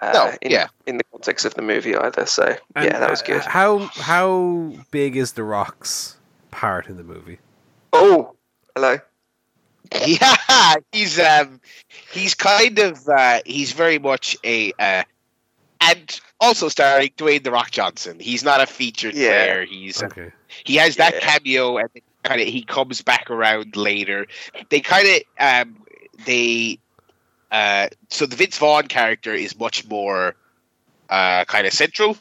D: Uh,
B: No,
D: in,
B: yeah.
D: in the context of the movie either. So
C: And,
D: yeah, that was
C: uh,
D: good.
C: How how big is the Rock's part in the movie?
D: Oh, hello. <laughs>
B: Yeah, he's um, he's kind of uh, he's very much a uh, and also starring Dwayne the Rock Johnson. He's not a featured
D: Yeah.
B: player. He's
C: Okay.
B: he has that
D: Yeah.
B: cameo and kind of he comes back around later. They kind of um, they uh, so the Vince Vaughn character is much more uh, kind of central.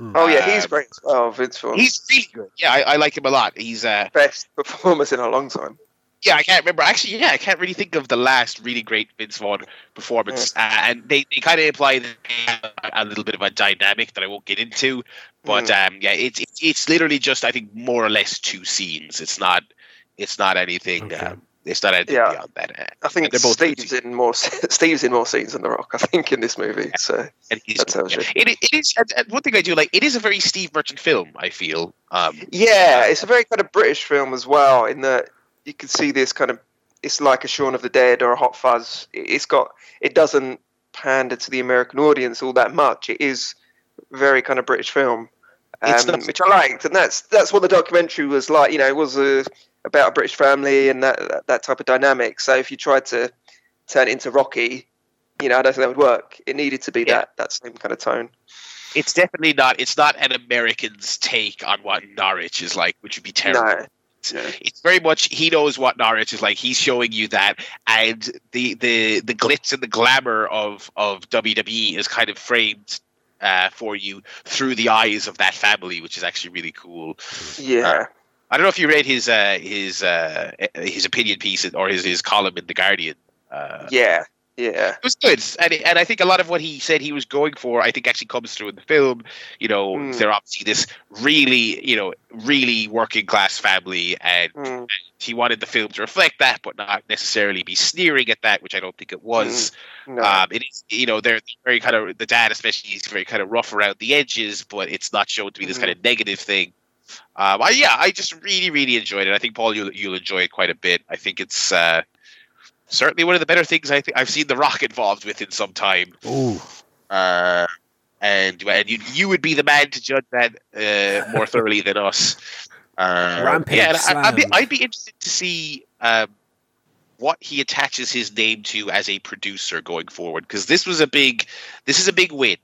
D: Oh yeah, he's
B: Um,
D: great Oh. Vince Vaughn.
B: He's really good. Yeah, I, I like him a lot. He's uh,
D: best performance in a long time.
B: Yeah, I can't remember. Actually, yeah, I can't really think of the last really great Vince Vaughn performance. Uh, and they, they kind of imply that they have a little bit of a dynamic that I won't get into. But um, yeah, it's, it's it's literally just I think more or less two scenes. It's not it's not anything.
C: Okay.
B: Um, it's not anything
D: Yeah.
B: beyond that. Uh,
D: I think
B: They're both good
D: Steve's in more <laughs> Steve's in more scenes than The Rock. I think in this movie. So
B: and he's,
D: That tells you.
B: It, it is. And, and one thing I do like, it is a very Steve Merchant film. I feel. Um,
D: yeah, it's a very kind of British film as well. In that you can see this kind of it's like a Shaun of the Dead or a Hot Fuzz. It- It's got it doesn't pander to the American audience all that much. It is very kind of British film, um,
B: not-
D: which I liked, and that's that's what the documentary was like. You know, it was a, about a British family and that, that that type of dynamic. So if you tried to turn it into Rocky, you know, I don't think that would work. It needed to be
B: Yeah.
D: that that same kind of tone.
B: it's definitely not. It's not an American's take on what Norwich is like, which would be terrible.
D: No, no.
B: It's very much he knows what Norwich is like. He's showing you that, and the the the glitz and the glamour of of WWE is kind of framed uh, for you through the eyes of that family, which is actually really cool.
D: yeah.
B: I don't know if you read his uh, his uh, his opinion piece or his his column in the Guardian. Uh,
D: Yeah, Yeah.
B: It was good, and and I think a lot of what he said he was going for, I think actually comes through in the film. You know,
D: Mm.
B: they're obviously this really, you know, really working class family, and
D: Mm.
B: he wanted the film to reflect that, but not necessarily be sneering at that, which I don't think it was.
D: No.
B: Um, it is, you know, they're very kind of the dad, especially, he's very kind of rough around the edges, but it's not shown to be this
D: Mhm.
B: kind of negative thing. Um, I, yeah, I just really, really enjoyed it. I think Paul, you'll you'll enjoy it quite a bit. I think it's uh, certainly one of the better things I think I've seen The Rock involved with in some time.
C: Ooh.
B: Uh, and and you you would be the man to judge that uh, more thoroughly than us. Uh,
C: Rampage
B: yeah, I, I'd be. I'd be interested to see um, what he attaches his name to as a producer going forward because this was a big this is a big win.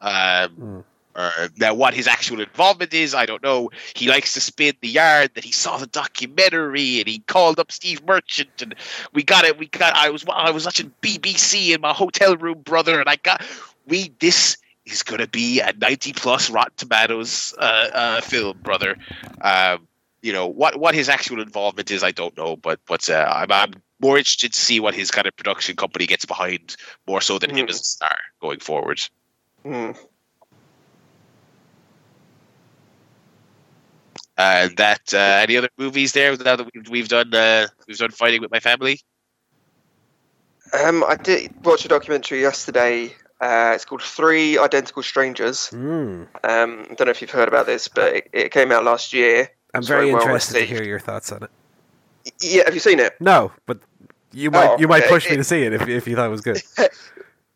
B: Um,
C: Mm.
B: Uh, now, what his actual involvement is, I don't know. He likes to spin the yarn that he saw the documentary and he called up Steve Merchant and we got it. We got. I was I was watching BBC in my hotel room, brother, and I got we. This is going to be a ninety plus Rotten Tomatoes uh, uh, film, brother. Um, you know what what his actual involvement is, I don't know, but but uh, I'm, I'm more interested to see what his kind of production company gets behind more so than him
D: Mm.
B: as a star going forward.
D: Mm.
B: And that uh, any other movies there now that we've, we've done uh, we've done fighting with my family.
D: Um, I did watch a documentary yesterday. Uh, it's called Three Identical Strangers.
C: Mm.
D: Um, I don't know if you've heard about this, but it, it came out last year.
C: I'm
D: It's
C: very
D: very well
C: interested to hear your thoughts on it.
D: Yeah, have you seen it?
C: No, but you might
D: Oh,
C: you might
D: okay.
C: push me to see it if if you thought it was good. <laughs>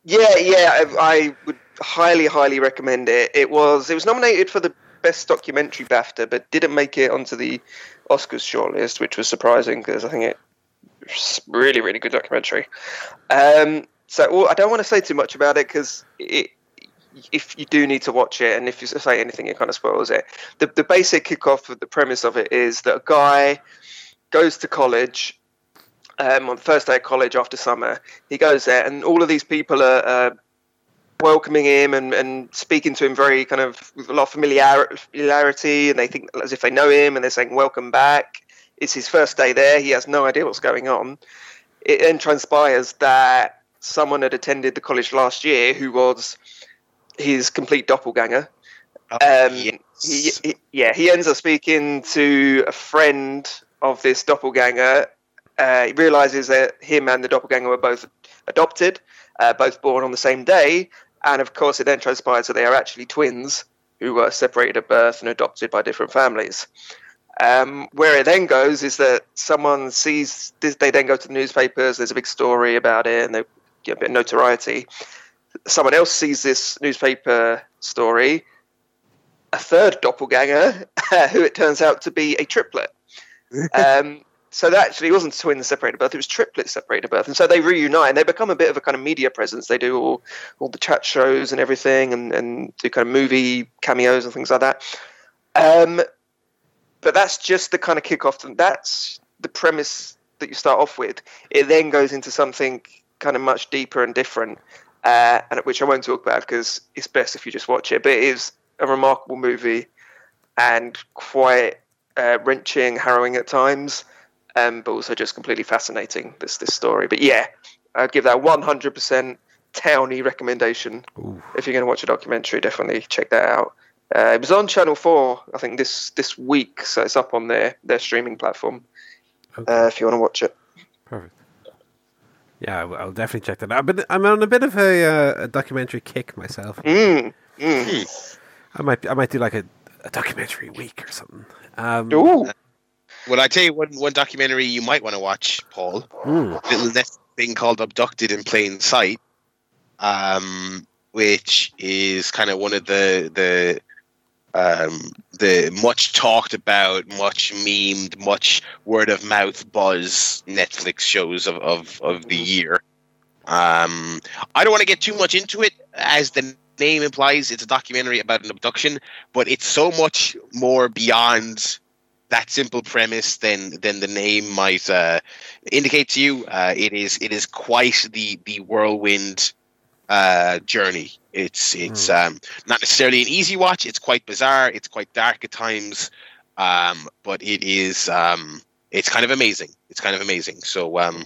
D: Yeah, yeah, I, I would highly, highly recommend it. It was it was nominated for the best documentary BAFTA, but didn't make it onto the Oscars shortlist, which was surprising because I think it was a really, really good documentary. Um, so well, I don't want to say too much about it because it. If you do need to watch it, and if you say anything, it kind of spoils it. The, the basic kickoff of the premise of it is that a guy goes to college um, on the first day of college after summer. He goes there, and all of these people are uh, welcoming him and, and speaking to him very kind of with a lot of familiarity, and they think as if they know him, and they're saying "Welcome back." It's his first day there. He has no idea what's going on. It then transpires that someone had attended the college last year who was his complete doppelganger. Um, he, he, yeah, he ends up speaking to a friend of this doppelganger. Uh, he realizes that him and the doppelganger were both adopted, uh, both born on the same day, and of course, it then transpires that they are actually twins who were separated at birth and adopted by different families. Um, where it then goes is that someone sees this, they then go to the newspapers. There's a big story about it, and they get a bit of notoriety. Someone else sees this newspaper story, a third doppelganger, <laughs> who it turns out to be a triplet. <laughs> um, so that actually wasn't twins separated birth; it was triplets separated birth, and so they reunite and they become a bit of a kind of media presence. They do all all the chat shows and everything, and and do kind of movie cameos and things like that. Um, but that's just the kind of kickoff. That's the premise that you start off with. It then goes into something kind of much deeper and different, uh, and which I won't talk about because it's best if you just watch it. But it is a remarkable movie and quite uh, wrenching, harrowing at times, um, but also just completely fascinating. This this story. But yeah, I'd give that one hundred percent towny recommendation.
C: Ooh.
D: If you're going to watch a documentary, definitely check that out. Uh, it was on Channel Four, I think this this week, so it's up on their their streaming platform.
C: Okay.
D: Uh, if you want to watch it.
C: Perfect. Yeah, I'll, I'll definitely check that out. But I'm on a bit of a, uh, a documentary kick myself.
D: Mm, mm.
C: I might I might do like a, a documentary week or something. Um,
D: Ooh.
B: Well, I tell you one one documentary you might want to watch, Paul.
C: hmm.
B: little net thing called Abducted in Plain Sight, um, which is kind of one of the the um, the much talked about, much memed, much word of mouth buzz Netflix shows of, of, of the year. Um, I don't want to get too much into it, as the name implies. It's a documentary about an abduction, but it's so much more beyond that simple premise then then the name might uh, indicate to you. Uh, it is it is quite the the whirlwind uh, journey. It's it's um, not necessarily an easy watch. It's quite bizarre. It's quite dark at times, um, but it is um, it's kind of amazing. It's kind of amazing. So um,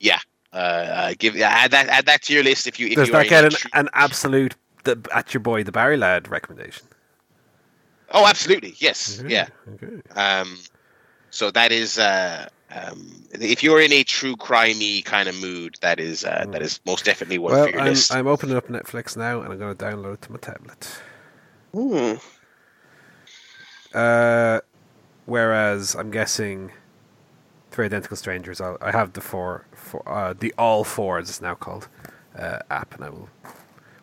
B: yeah, Uh, uh, give add that add that to your list if you if
C: Does
B: you are
C: that get an, an absolute the, at your boy the Barry lad recommendation?
B: Oh, absolutely. Yes.
C: Okay,
B: Yeah.
C: Okay.
B: Um, so that is uh, um, if you're in a true crimey kind of mood, that is uh, that is most definitely one
C: Well,
B: for your
C: I'm,
B: list.
C: I'm opening up Netflix now, and I'm going to download it to my tablet.
D: Hmm.
C: Uh, whereas I'm guessing Three Identical Strangers, I'll, I have the four, four uh, the All Four, as it's now called, uh, app, and I will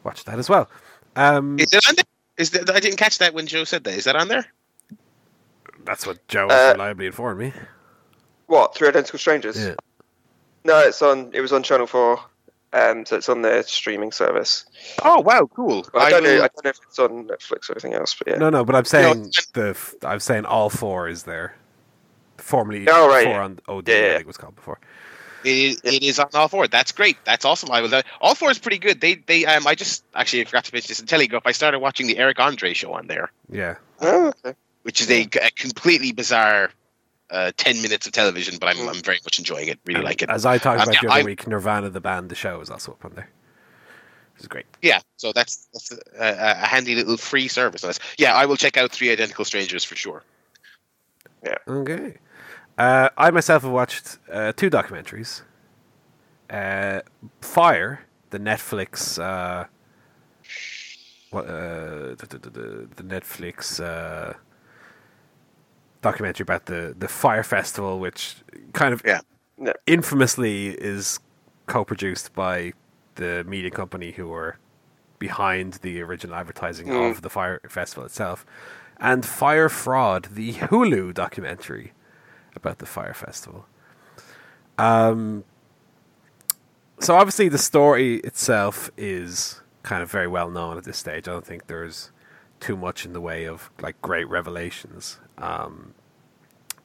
C: watch that as well. Um,
B: Is it on? Is that, I didn't catch that when Joe said that. Is that on there?
C: that's what Joe
D: Uh,
C: reliably informed me.
D: What? Three Identical Strangers?
C: Yeah.
D: No, it's on. It was on Channel Four. Um, so it's on their streaming service.
B: Oh wow, cool.
D: Well, I, don't know. I don't know if it's on Netflix or anything else, but yeah.
C: No, no, but I'm saying
B: it's-
C: the f- I'm saying all four is there. Formerly,
D: Oh, right,
C: four
D: yeah.
C: on OD,
D: Yeah,
C: I think it was called before.
B: It is, it is on all four. That's great. That's awesome. I will. All four is pretty good. They they um I just actually forgot to mention this in telly guff. I started watching the Eric Andre show on there,
C: Yeah,
D: Oh, okay.
B: which is a, a completely bizarre uh, ten minutes of television, but I'm
D: Mm.
B: I'm very much enjoying it. Really
C: And
B: like it.
C: As I talked
B: Um,
C: about
B: yeah,
C: the other
B: I-
C: week, Nirvana, the band, the show is also up on there. Which is great.
B: Yeah, so that's that's a, a, a handy little free service. Yeah, I will check out Three Identical Strangers for sure. Yeah.
C: Okay. Uh, I myself have watched uh, two documentaries. Uh, Fyre, the Netflix, uh, what, uh, the, the, the, the Netflix uh, documentary about the, the Fyre Festival, which kind of
B: Yeah.
D: Yeah.
C: infamously is co-produced by the media company who were behind the original advertising
D: Mm.
C: of the Fyre Festival itself, and Fyre Fraud, the Hulu documentary about the Fyre Festival. Um, so obviously the story itself is kind of very well known at this stage. I don't think there's too much in the way of like great revelations. Um,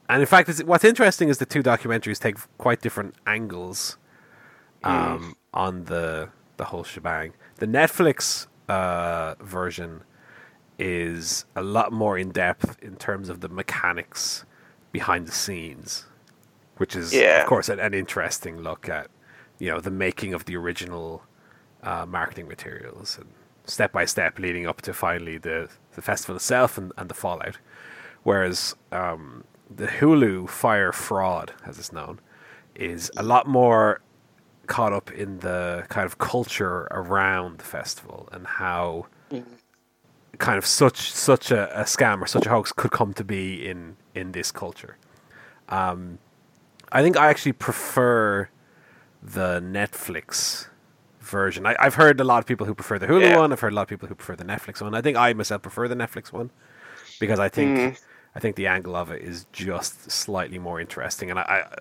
C: and in fact, what's interesting is the two documentaries take quite different angles um, on the the whole shebang. The Netflix uh, version is a lot more in depth in terms of the mechanics behind the scenes, which is
D: Yeah.
C: of course an, an interesting look at you know the making of the original uh, marketing materials and step by step leading up to finally the the festival itself and, and the fallout. Whereas um, the Hulu Fyre Fraud, as it's known, is a lot more caught up in the kind of culture around the festival and how kind of such such a, a scam or such a hoax could come to be in in this culture. Um, I think I actually prefer the Netflix version. I, I've heard a lot of people who prefer the Hulu
D: Yeah.
C: one. I've heard a lot of people who prefer the Netflix one. I think I myself prefer the Netflix one because I think
D: Mm.
C: I think the angle of it is just slightly more interesting. And I, I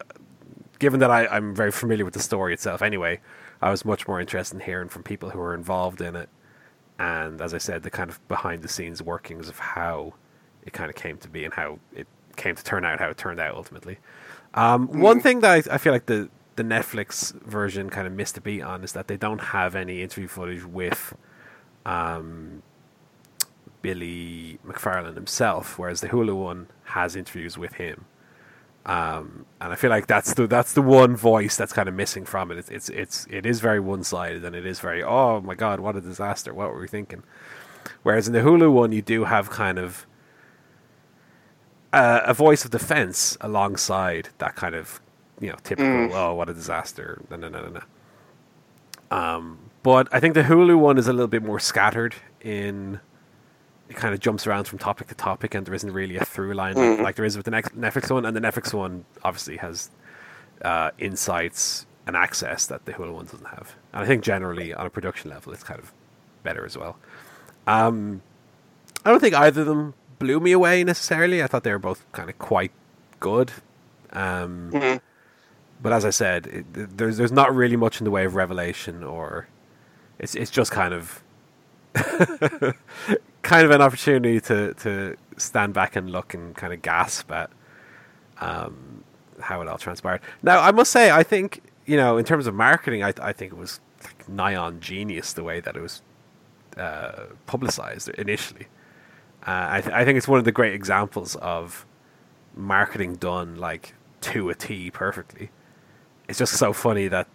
C: given that I, I'm very familiar with the story itself anyway, I was much more interested in hearing from people who were involved in it. And as I said, the kind of behind the scenes workings of how it kind of came to be and how it came to turn out how it turned out ultimately. Um, One thing that I, I feel like the, the Netflix version kind of missed a beat on is that they don't have any interview footage with um, Billy McFarland himself, whereas the Hulu one has interviews with him. Um, and I feel like that's the that's the one voice that's kind of missing from it. It's it's it's it is very one sided and it is very oh my god what a disaster what were we thinking? Whereas in the Hulu one you do have kind of uh, a voice of defense alongside that kind of you know typical
D: Mm.
C: oh what a disaster no no no no no. Um, but I think the Hulu one is a little bit more scattered in it kind of jumps around from topic to topic, and there isn't really a through line like,
D: Mhm.
C: like there is with the Netflix one. And the Netflix one obviously has uh, insights and access that the Hulu one doesn't have. And I think generally on a production level, it's kind of better as well. Um, I don't think either of them blew me away necessarily. I thought they were both kind of quite good. Um,
D: Mhm.
C: but as I said, it, there's there's not really much in the way of revelation, or it's it's just kind of <laughs> kind of an opportunity to to stand back and look and kind of gasp at um, how it all transpired. Now, I must say, I think you know, in terms of marketing, I I think it was like nigh on genius the way that it was uh, publicized initially. Uh, I, th- I think it's one of the great examples of marketing done like to a T perfectly. It's just so funny that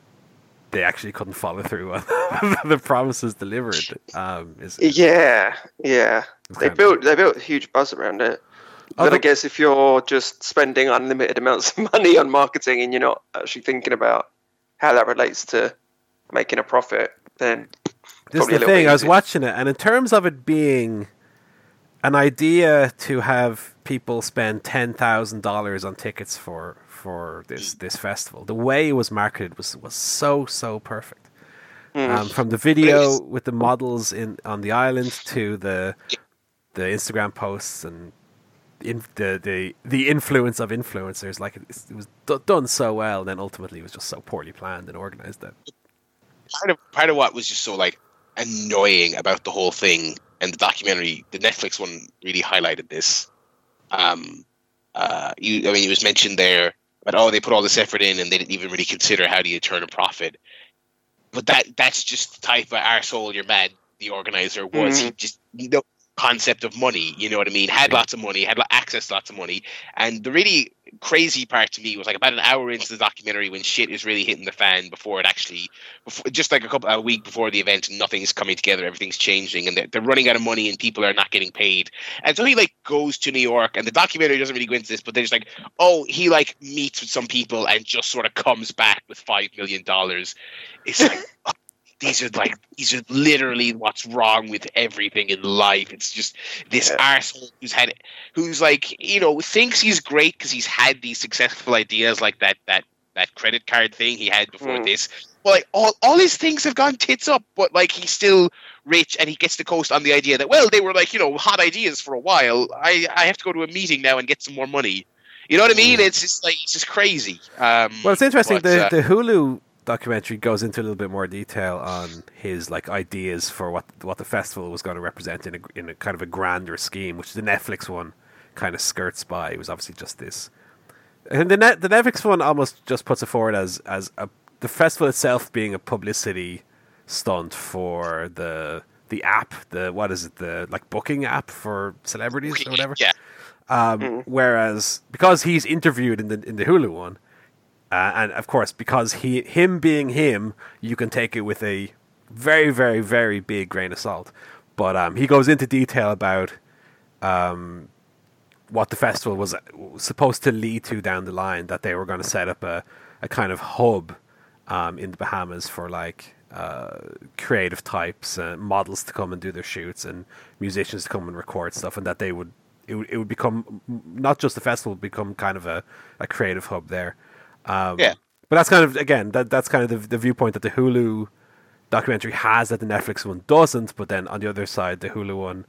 C: they actually couldn't follow through on <laughs> the promises delivered. Um, is
D: Yeah, yeah. They built they built a huge buzz around it.
C: Oh,
D: But I guess if you're just spending unlimited amounts of <laughs> money on marketing and you're not actually thinking about how that relates to making a profit, then
C: This is the thing. I was watching it, and in terms of it being an idea to have people spend ten thousand dollars on tickets for for this this festival, the way it was marketed was was so so perfect. Um, from the video with the models in on the island to the the Instagram posts and in, the the the influence of influencers, like it, it was d- done so well, and then ultimately it was just so poorly planned and organized that
B: part of part of what was just so like annoying about the whole thing and the documentary, the Netflix one really highlighted this. Um, uh, you, I mean, it was mentioned there, but oh, they put all this effort in and they didn't even really consider how do you turn a profit. But that that's just the type of arsehole you're mad the organizer was. He mm-hmm. just no concept of money. You know what I mean? Had lots of money, had access to lots of money, and the really crazy part to me was like about an hour into the documentary when shit is really hitting the fan before it actually before, just like a couple a week before the event nothing's coming together everything's changing and they're, they're running out of money and people are not getting paid. And so he like goes to new york and the documentary doesn't really go into this but they're just like oh he like meets with some people and just sort of comes back with five million dollars. It's like <laughs> these are like these are literally what's wrong with everything in life it's just this
D: Yeah.
B: arsehole who's had who's like you know thinks he's great because he's had these successful ideas like that that that credit card thing he had before
D: Mm.
B: this well, like all, all his things have gone tits up but like he's still rich and he gets to coast on the idea that well they were like you know hot ideas for a while i i have to go to a meeting now and get some more money you know what i mean it's just like it's just crazy um
C: Well, it's interesting.
B: but,
C: the
B: uh,
C: the Hulu documentary goes into a little bit more detail on his like ideas for what what the festival was going to represent in a in a kind of a grander scheme, which the Netflix one kind of skirts by. It was obviously just this, and the net the Netflix one almost just puts it forward as as a the festival itself being a publicity stunt for the the app, the what is it, the like booking app for celebrities or whatever.
B: yeah
C: Um, Whereas because he's interviewed in the in the Hulu one, uh, and of course because he him being him, you can take it with a very very very big grain of salt. But um, he goes into detail about um, what the festival was supposed to lead to down the line. That they were going to set up a, a kind of hub um, in the Bahamas for like uh, creative types, uh, models to come and do their shoots, and musicians to come and record stuff, and that they would it would, it would become not just the festival would become kind of a, a creative hub there. Um,
B: Yeah.
C: But that's kind of again that that's kind of the, the viewpoint that the Hulu documentary has that the Netflix one doesn't. But then on the other side, the Hulu one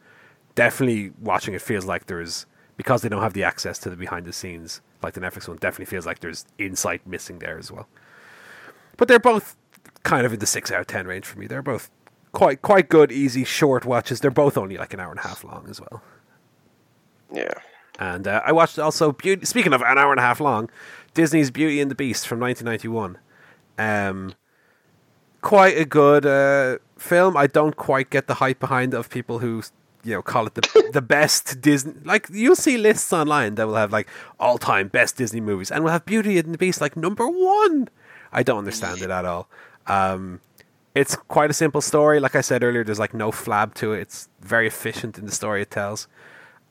C: definitely watching it feels like there's because they don't have the access to the behind the scenes like the Netflix one definitely feels like there's insight missing there as well. But they're both kind of in the six out of ten range for me. They're both quite quite good, easy, short watches. They're both only like an hour and a half long as well.
D: yeah.
C: And uh, I watched also. Speaking of an hour and a half long, Disney's Beauty and the Beast from 1991. Um, quite a good uh, film. I don't quite get the hype behind it of people who you know call it the <laughs> the best Disney. Like you'll see lists online that will have like all time best Disney movies, and will have Beauty and the Beast like number one. I don't understand it at all. Um, it's quite a simple story. Like I said earlier, there's like no flab to it. It's very efficient in the story it tells.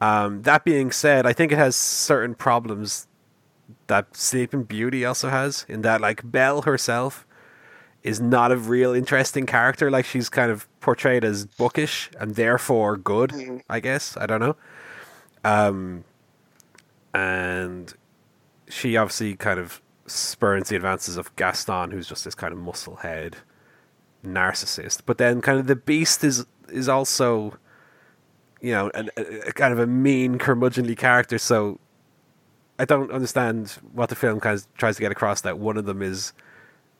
C: Um, that being said, I think it has certain problems that Sleeping Beauty also has. In that, like Belle herself is not a real interesting character. Like she's kind of portrayed as bookish and therefore good. I guess I don't know. Um, and she obviously kind of spurns the advances of Gaston, who's just this kind of muscle head narcissist. But then, kind of the Beast is is also you know, a, a, a kind of a mean, curmudgeonly character. So I don't understand what the film kind of tries to get across that one of them is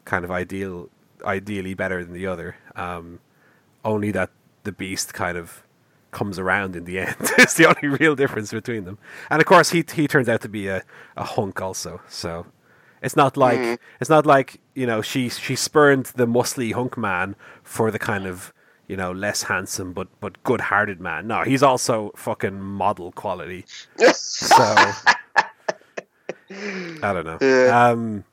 C: kind of ideal, ideally better than the other. Um, only that the beast kind of comes around in the <laughs> end. it's the only real difference between them. And of course, he he turns out to be a, a hunk also. So it's not like it's not like you know she she spurned the muscly hunk man for the kind of you know less handsome but but good hearted man. No, he's also fucking model quality. <laughs> So I don't know.
D: Yeah.
C: Um,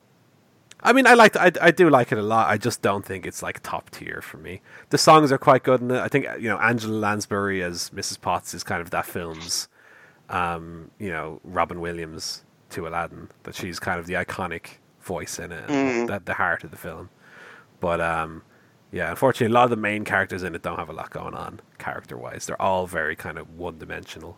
C: I mean, I like I, I do like it a lot. I just don't think it's like top tier for me. The songs are quite good in it. I think you know Angela Lansbury as Mrs. Potts is kind of that film's, um, you know, Robin Williams to Aladdin. That she's kind of the iconic voice in it,
D: Mm.
C: that the heart of the film. But um, yeah, unfortunately, a lot of the main characters in it don't have a lot going on character wise. They're all very kind of one dimensional.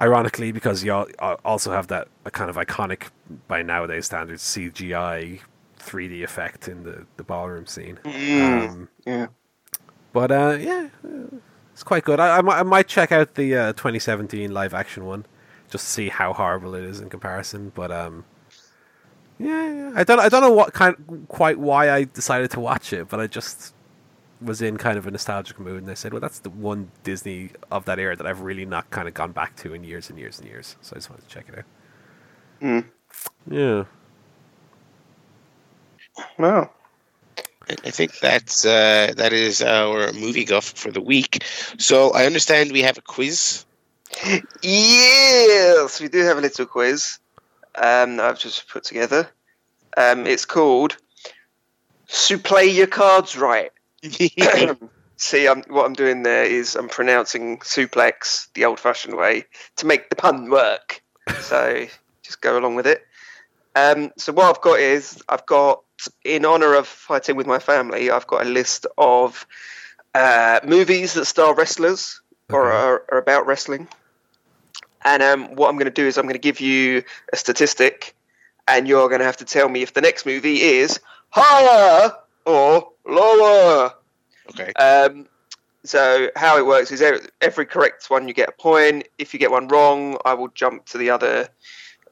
C: Ironically, because you al- also have that a kind of iconic by nowadays standards CGI 3D effect in the, the ballroom scene.
D: Mm.
C: Um,
D: Yeah.
C: but uh, yeah, uh, it's quite good. I, I, I might check out the uh, 2017 live action one just to see how horrible it is in comparison. But um, yeah, yeah. I don't I don't know what kind quite why I decided to watch it, but I just was in kind of a nostalgic mood, and I said, well, that's the one Disney of that era that I've really not kind of gone back to in years and years and years. So I just wanted to check it out.
D: Mm.
C: Yeah.
D: Wow.
B: I I think that's uh, that is our movie guff for the week. So I understand we have a quiz.
D: Yes, we do have a little quiz. Um, I've just put together. Um, it's called "So Play Your Cards Right." <coughs> See, I'm, what I'm doing there is I'm pronouncing suplex the old-fashioned way to make the pun work. So just go along with it. Um, so what I've got is I've got, in honor of fighting with my family, I've got a list of uh, movies that star wrestlers or are, are about wrestling. And um, what I'm going to do is I'm going to give you a statistic, and you're going to have to tell me if the next movie is higher or lower.
B: okay.
D: Um, so how it works is every, every correct one you get a point. If you get one wrong, I will jump to the other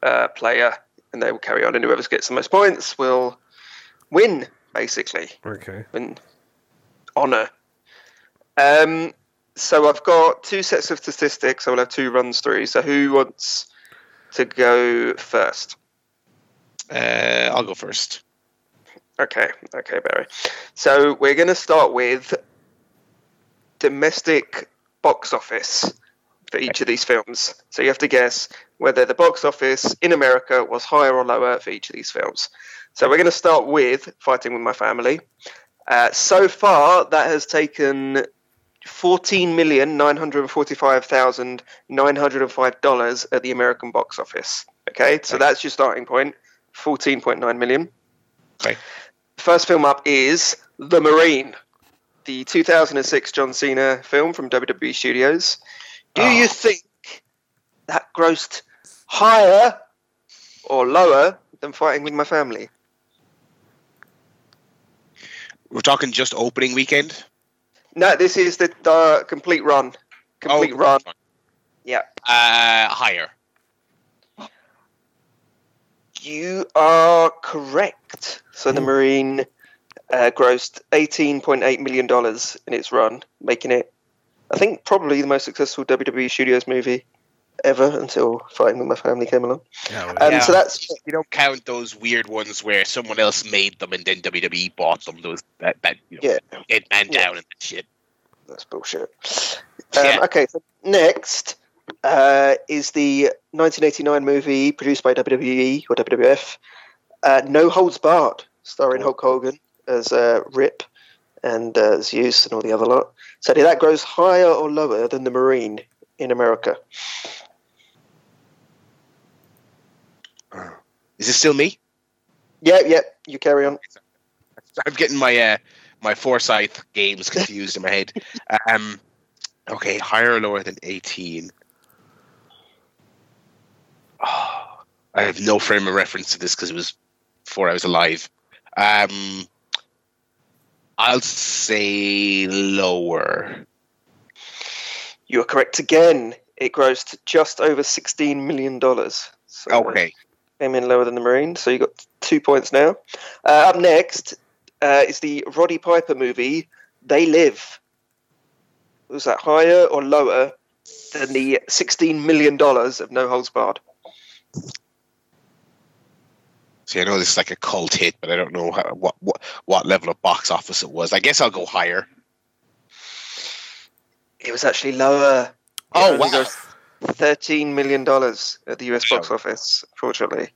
D: uh, player, and they will carry on. And whoever gets the most points will win, basically,
C: Okay.
D: win honor. Um, so I've got two sets of statistics. I will have two runs through. So who wants to go first?
B: Uh, I'll go first.
D: Okay, okay, Barry. So we're going to start with domestic box office for each of these films. So you have to guess whether the box office in America was higher or lower for each of these films. So we're going to start with Fighting with My Family. Uh, so far, that has taken fourteen million nine hundred forty-five thousand nine hundred and five dollars at the American box office. Okay, so that's your starting point. Fourteen point nine million.
B: Okay.
D: First film up is The Marine, the 2006 John Cena film from WWE Studios. Do
B: Oh.
D: you think that grossed higher or lower than Fighting with My Family?
B: We're talking just opening weekend.
D: No, this is the uh, complete run. Complete
B: Oh,
D: run. Yeah.
B: Uh, higher.
D: You are correct. So the Marine uh, grossed $18.8 million in its run, making it, I think, probably the most successful WWE Studios movie ever until Fighting with My Family came along.
C: Yeah.
D: Um,
B: Yeah.
D: So that's
B: You don't count those weird ones where someone else made them and then WWE bought them. Those that that you know,
D: yeah,
B: Dead Man
D: Yeah.
B: Down and that shit.
D: that's bullshit. Um,
B: Yeah.
D: Okay, so next uh, is the 1989 movie produced by WWE or WWF, uh, No Holds Barred, starring Hulk Hogan as uh, Rip and uh, Zeus and all the other lot. So that gross higher or lower than the Marine in America?
B: Is it still me?
D: Yep, yep. You carry on.
B: I'm getting my uh, my Forsyth games confused in my head. <laughs> Um, okay, higher or lower than 18? Oh, I have no frame of reference to this because it was before I was alive. Um, I'll say lower.
D: You are correct again. It grossed just over $16 million. So, uh,
B: Okay,
D: came in lower than the Marine, so you got two points now. Uh, up next uh, is the Roddy Piper movie, They Live. Was that higher or lower than the $16 million of No Holds Barred?
B: See, I know this is like a cult hit, but I don't know how, what what what level of box office it was. I guess I'll go higher.
D: It was actually lower.
B: Oh wow!
D: $13 million at the US box
B: Wow.
D: office, fortunately.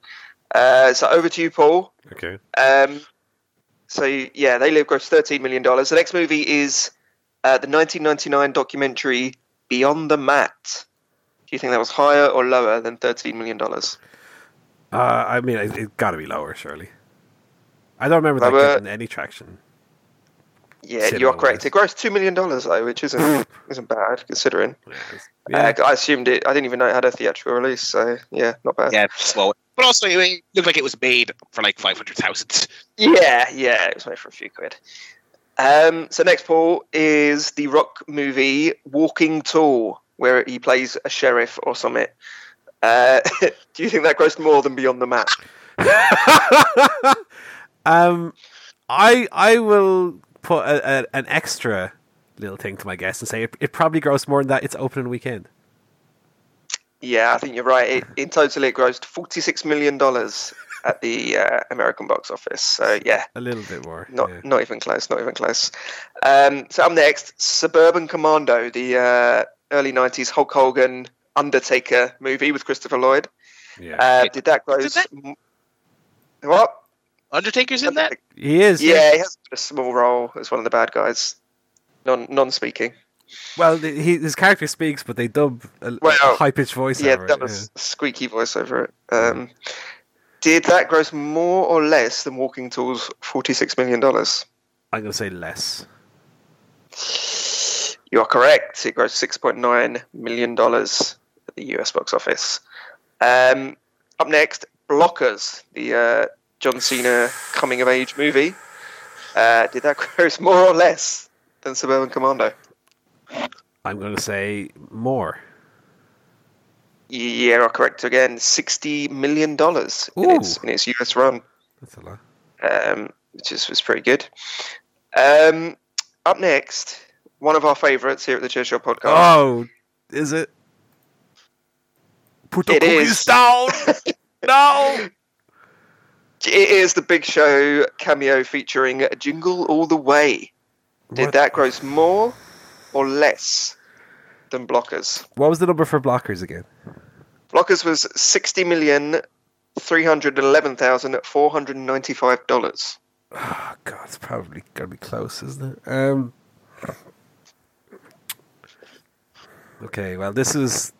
D: Uh, so over to you, Paul.
C: Okay.
D: Um, so yeah, They Live grossed thirteen million dollars. The next movie is uh, the 1999 documentary Beyond the Mat. Do you think that was higher or lower than thirteen million dollars?
C: Uh, I mean, it, it got to be lower, surely. I don't remember that getting any traction.
D: Yeah, you are correct.
C: wise.
D: It grossed two million dollars though, which isn't <laughs> isn't bad considering.
C: Yeah.
D: Uh, I assumed it. I didn't even know it had a theatrical release, so yeah, not bad.
B: Yeah, slow. But also, it looked like it was made for like five hundred thousand.
D: Yeah, yeah, it was made for a few quid. Um, so next, Paul is the rock movie Walking Tall, where he plays a sheriff or something. Uh, <laughs> do you think that grossed more than Beyond the Mat? <laughs>
C: um, I I will put a, a, an extra little thing to my guess and say it, it probably grossed more than that. It's opening weekend.
D: Yeah, I think you're right. It, in total, it grossed forty-six million dollars at the uh, American box office. So yeah,
C: A little bit more.
D: not
C: yeah.
D: not even close. Not even close. Um, so up next, Suburban Commando, the uh, early '90s Hulk Hogan Undertaker movie with Christopher Lloyd.
C: yeah.
D: Uh, did that gross?
B: that-
D: What?
B: Undertaker's in that.
C: he is.
D: Yeah, he has a small role as one of the bad guys, non non-speaking.
C: Well, he, his character speaks, but they dub a,
D: Well,
C: high pitched voice.
D: yeah,
C: over
D: that
C: it,
D: was squeaky voice over it. Um, did that gross more or less than Walking Tall's forty-six million dollars?
C: I'm going to say less.
D: You are correct. It grossed six point nine million dollars at the US box office. Um, up next, Blockers, the uh, John Cena coming of age movie. Uh, did that <laughs> gross more or less than Suburban Commando?
C: I'm going to say more.
D: Yeah, are correct again. Sixty million dollars in its in its US run,
C: That's a lot.
D: um, which is was pretty good. Um, up next, one of our favourites here at the Chair Shot Podcast.
C: Oh, is it? Put the
D: It
C: cookies
D: is.
C: down. <laughs> no.
D: It is the Big Show cameo featuring a Jingle All the Way. Did
C: What-
D: that gross more or less than Blockers?
C: What was the number for blockers again?
D: Blockers was sixty million three hundred eleven thousand four hundred ninety five dollars.
C: Oh, God, it's probably going to be close, isn't it? Um. Okay, well, this is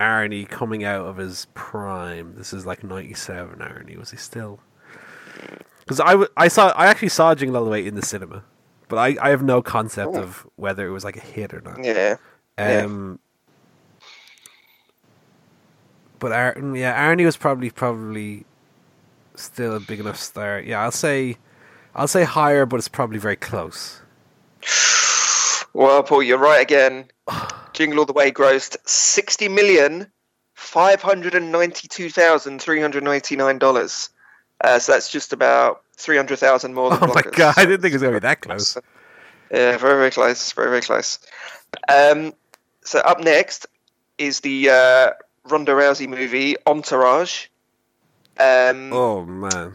C: Arnie coming out of his prime. This is like '97. Arnie was he still? Because I, w- I saw I actually saw Jingle All the Way in the cinema, but I, I have no concept
D: Oh.
C: of whether it was like a hit or not.
D: Yeah. yeah.
C: Um, but Ar- yeah, Arnie was probably probably still a big enough star. Yeah, I'll say, I'll say higher, but it's probably very close.
D: Well, Paul, you're right again. <sighs> <sighs> <sighs> Jingle All the Way grossed sixty million five hundred and ninety-two thousand three hundred ninety-nine dollars. Uh, so that's just about three hundred thousand more than
C: Oh my
D: Blockers.
C: god, I didn't think it was gonna be that close. <laughs>
D: Yeah, very very close, very very close. Um, so up next is the uh, Ronda Rousey movie Entourage. Um,
C: Oh man.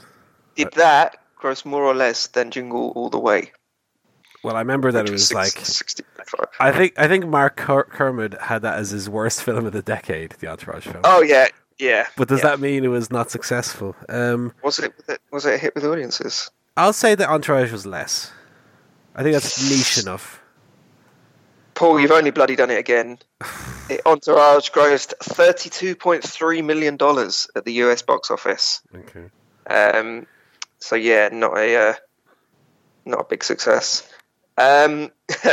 D: Did that gross more or less than Jingle All the Way?
C: Well, I remember that
D: Which
C: it was
D: six-
C: like
D: 65.
C: I think I think Mark Ker- Kermode had that as his worst film of the decade, the Entourage film.
D: Oh yeah, yeah.
C: but does
D: yeah.
C: that mean it was not successful? Um,
D: was it was it a hit with audiences?
C: I'll say that Entourage was less. I think that's niche enough.
D: Paul, you've only bloody done it again. <sighs> It, Entourage grossed thirty-two point three million dollars at the US box office.
C: Okay.
D: Um, so yeah, not a uh, not a big success. Um, <laughs>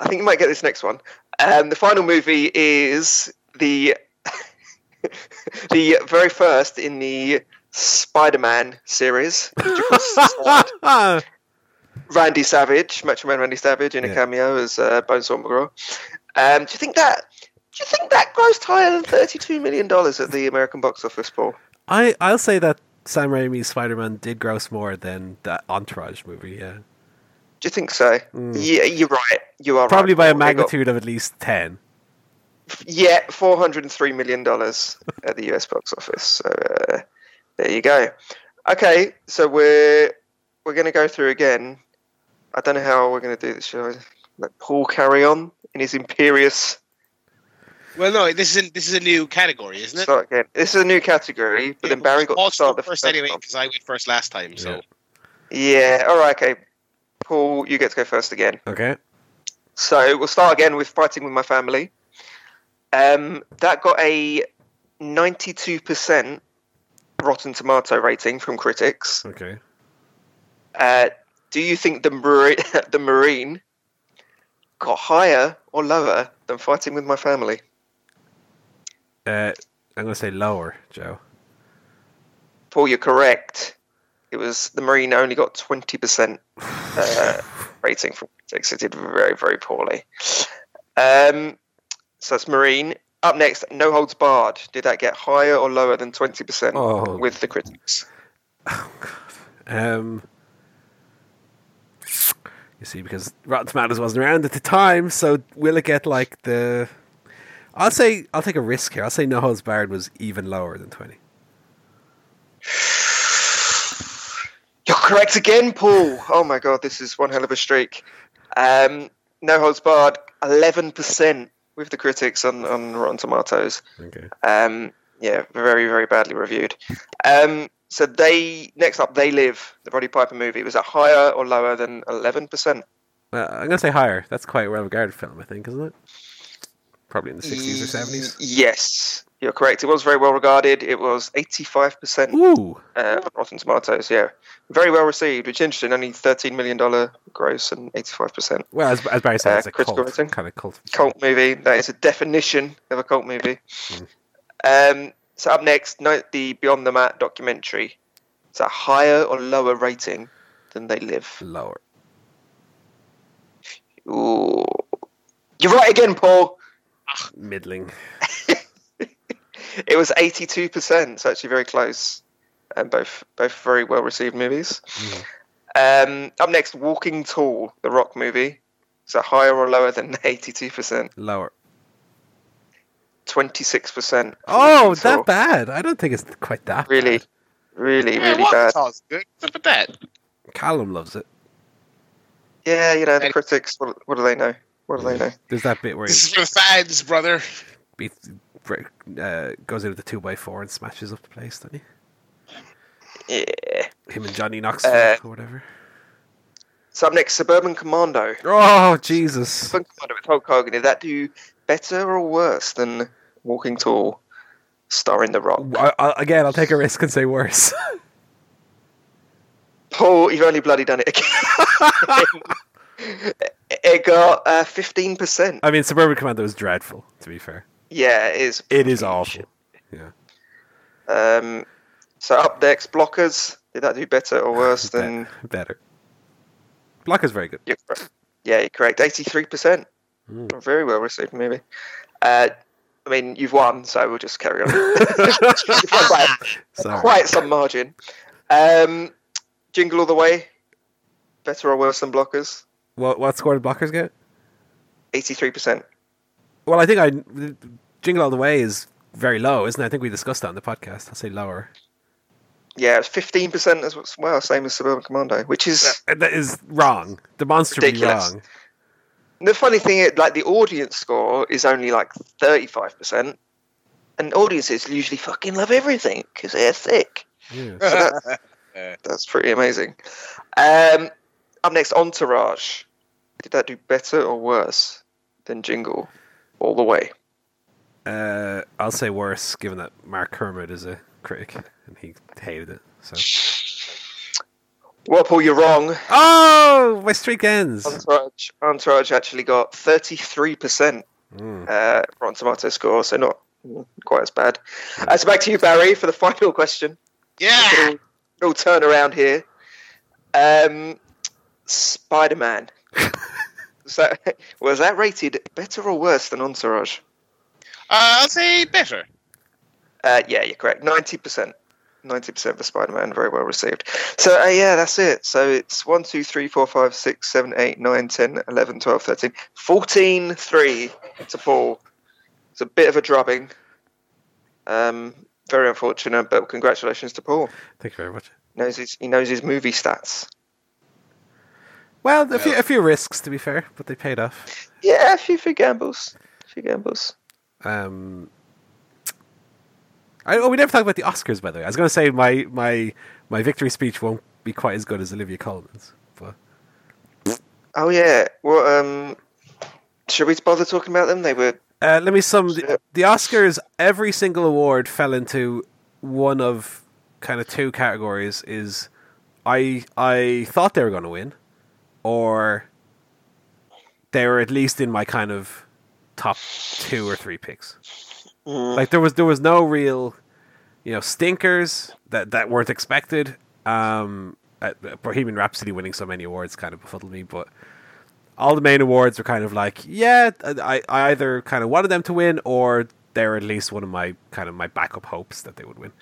D: I think you might get this next one. Um, the final movie is the <laughs> the very first in the Spider-Man series. which of course starred Randy Savage, Macho Man Randy Savage, in a
C: Yeah.
D: cameo as uh, Bonesaw McGraw. Um, do you think that? Do you think that grossed higher than thirty-two million dollars at the American box office, Paul?
C: I I'll say that Sam Raimi's Spider-Man did gross more than that Entourage movie. Yeah,
D: Do you think so? Yeah, you're right. You are
C: probably
D: right,
C: by a
D: Paul. They got-
C: magnitude of at least ten.
D: yeah, four hundred and three million dollars at the US box office. So uh, there you go. Okay, so we're we're going to go through again. I don't know how we're going to do this. Shall I let Paul carry on in his imperious
B: Well, no, this isn't. This is a new category, isn't it?
D: Start again. This is a new category, but then Barry got to
B: Paul
D: start the
B: first
D: first
B: anyway
D: one.
B: because I went first last time. So
C: Yeah.
D: Yeah. All right. Okay. Paul, you get to go first again.
C: Okay.
D: So we'll start again with fighting with my family. Um, that got a ninety-two percent Rotten Tomato rating from critics.
C: Okay.
D: Uh, do you think the Marine, <laughs> the Marine got higher or lower than fighting with my family?
C: Uh, I'm gonna say lower, Joe.
D: Paul, you're correct. It was the Marine only got twenty percent uh, <laughs> rating from critics. It did very, very poorly. Um, so that's Marine. Up next, No Holds Barred. Did that get higher or lower than twenty percent
C: Oh.
D: with the critics? <sighs>
C: Um, you see, because Rotten Tomatoes wasn't around at the time, so will it get like the? I'll say I'll take a risk here. I'll say No Holds Barred was even lower than twenty. <sighs>
D: Correct again, Paul. Oh my god, this is one hell of a streak. Um, no Holds Barred, eleven percent with the critics on, on Rotten Tomatoes.
C: Okay.
D: Um, yeah, very very badly reviewed. Um, so they next up, They Live, the Roddy Piper movie. Was it higher or lower than eleven percent?
C: Uh, I'm gonna say higher. That's quite a well-regarded film, I think, isn't it? Probably in the sixties or seventies.
D: Yes, you're correct. It was very well regarded. It was eighty-five percent
C: Ooh,
D: uh, on Rotten Tomatoes. Yeah, very well received. Which is interesting. Only thirteen million dollar gross and eighty-five percent.
C: well, as, as Barry said,
D: Uh,
C: it's a
D: critical
C: cult,
D: rating?
C: kind of cult.
D: cult movie. That is a definition of a cult movie.
C: Hmm.
D: Um, so up next, note the Beyond the Mat documentary. It's a higher or lower rating than They Live.
C: Lower.
D: Ooh. You're right again, Paul.
C: Middling.
D: It was 82%. so actually very close. And both both very well received movies. Um, up next, Walking Tall, the rock movie. Is that higher or lower than <laughs> 82%?
C: Lower.
D: 26%.
C: Oh,
D: Walking Tall.
C: that bad? I don't think it's quite that.
D: Really,
C: bad.
D: really,
B: yeah,
D: really
B: what
D: bad.
B: sounds good. What's up that?
C: Callum loves it.
D: Yeah, you know, the
B: And-
D: critics, what, what do they know? What do they know?
C: There's that bit where he
B: This is for the fans, brother.
C: beats, break, uh, goes into the two by four and smashes up the place, doesn't he? Yeah. Him and Johnny Knoxville
D: Uh,
C: or whatever.
D: So up next, Suburban Commando.
C: Oh Jesus!
D: Suburban Commando with Hulk Hogan. Did that do better or worse than Walking Tall, starring The Rock?
C: I, I, again, I'll take a risk and say worse. <laughs>
D: Paul, you've only bloody done it again. <laughs> <laughs> it got uh, 15%.
C: I mean, Suburban Commando was dreadful. To be fair,
D: Yeah, it is.
C: it is awful. Yeah,
D: Um, so up next, Blockers. Did that do better or worse <laughs> than...
C: Better. Block is very good.
D: You're. Yeah, you're correct. 83%.
C: Mm.
D: Very well received maybe. Uh, I mean, you've won, so we'll just carry on. You've won by
C: Sorry.
D: quite some margin. Um, Jingle All the Way. Better or worse than Blockers?
C: What what score did Blockers get?
D: 83%.
C: Well, I think I Jingle All the Way is very low, isn't it? I think we discussed that on the podcast. I'll say lower.
D: Yeah, it's 15% as well, same as Suburban Commando, which is
C: Uh, That is wrong. Demonstrably
D: Ridiculous.
C: wrong.
D: the funny thing. Is, like the audience score is only like 35%, and audiences usually fucking love everything because they're thick. <laughs>
C: Yeah.
D: So that, that's pretty amazing. Um, up next, Entourage. Did that do better or worse than Jingle All the Way?
C: Uh, I'll say worse, given that Mark Kermit is a critic and he hated it. So.
D: Well, Paul, you're wrong.
C: Oh, my streak ends.
D: Entourage, Entourage actually got 33%
C: Mm.
D: uh, Rotten Tomato score, so not quite as bad. Uh, so back to you, Barry, for the <laughs> final question.
B: Yeah.
D: Little, little turn around here. Um, Spider Man. <laughs> so, <laughs> was that rated better or worse than Entourage?
B: Uh, I'll say better.
D: Uh, yeah, you're correct. Ninety percent. Ninety percent for Spider-Man, very well received. So uh, yeah, that's it. So it's one, two, three, four, five, six, seven, eight, nine, ten, eleven, twelve, thirteen, fourteen, three to Paul. It's a bit of a drubbing. Um, very unfortunate, but congratulations to Paul.
C: Thank you very much.
D: Knows his, he knows his movie stats.
C: Well, a few, a few risks, to be fair, but they paid off.
D: Yeah, a few, few gambles. A few gambles.
C: Um, I, oh, we never talked about the Oscars, by the way. I was going to say my my my victory speech won't be quite as good as Olivia Colman's, but
D: Oh yeah. Well, um, should we bother talking about them? They were.
C: Uh, let me sum the, the Oscars. Every single award fell into one of kind of two categories: is I I thought they were going to win, or they were at least in my kind of top two or three picks.
D: Mm,
C: Like there was there was no real, you know, stinkers that that weren't expected. Um, Bohemian Rhapsody winning so many awards kind of befuddled me, but all the main awards were kind of like, yeah, I, I either kind of wanted them to win or they're at least one of my kind of my backup hopes that they would win.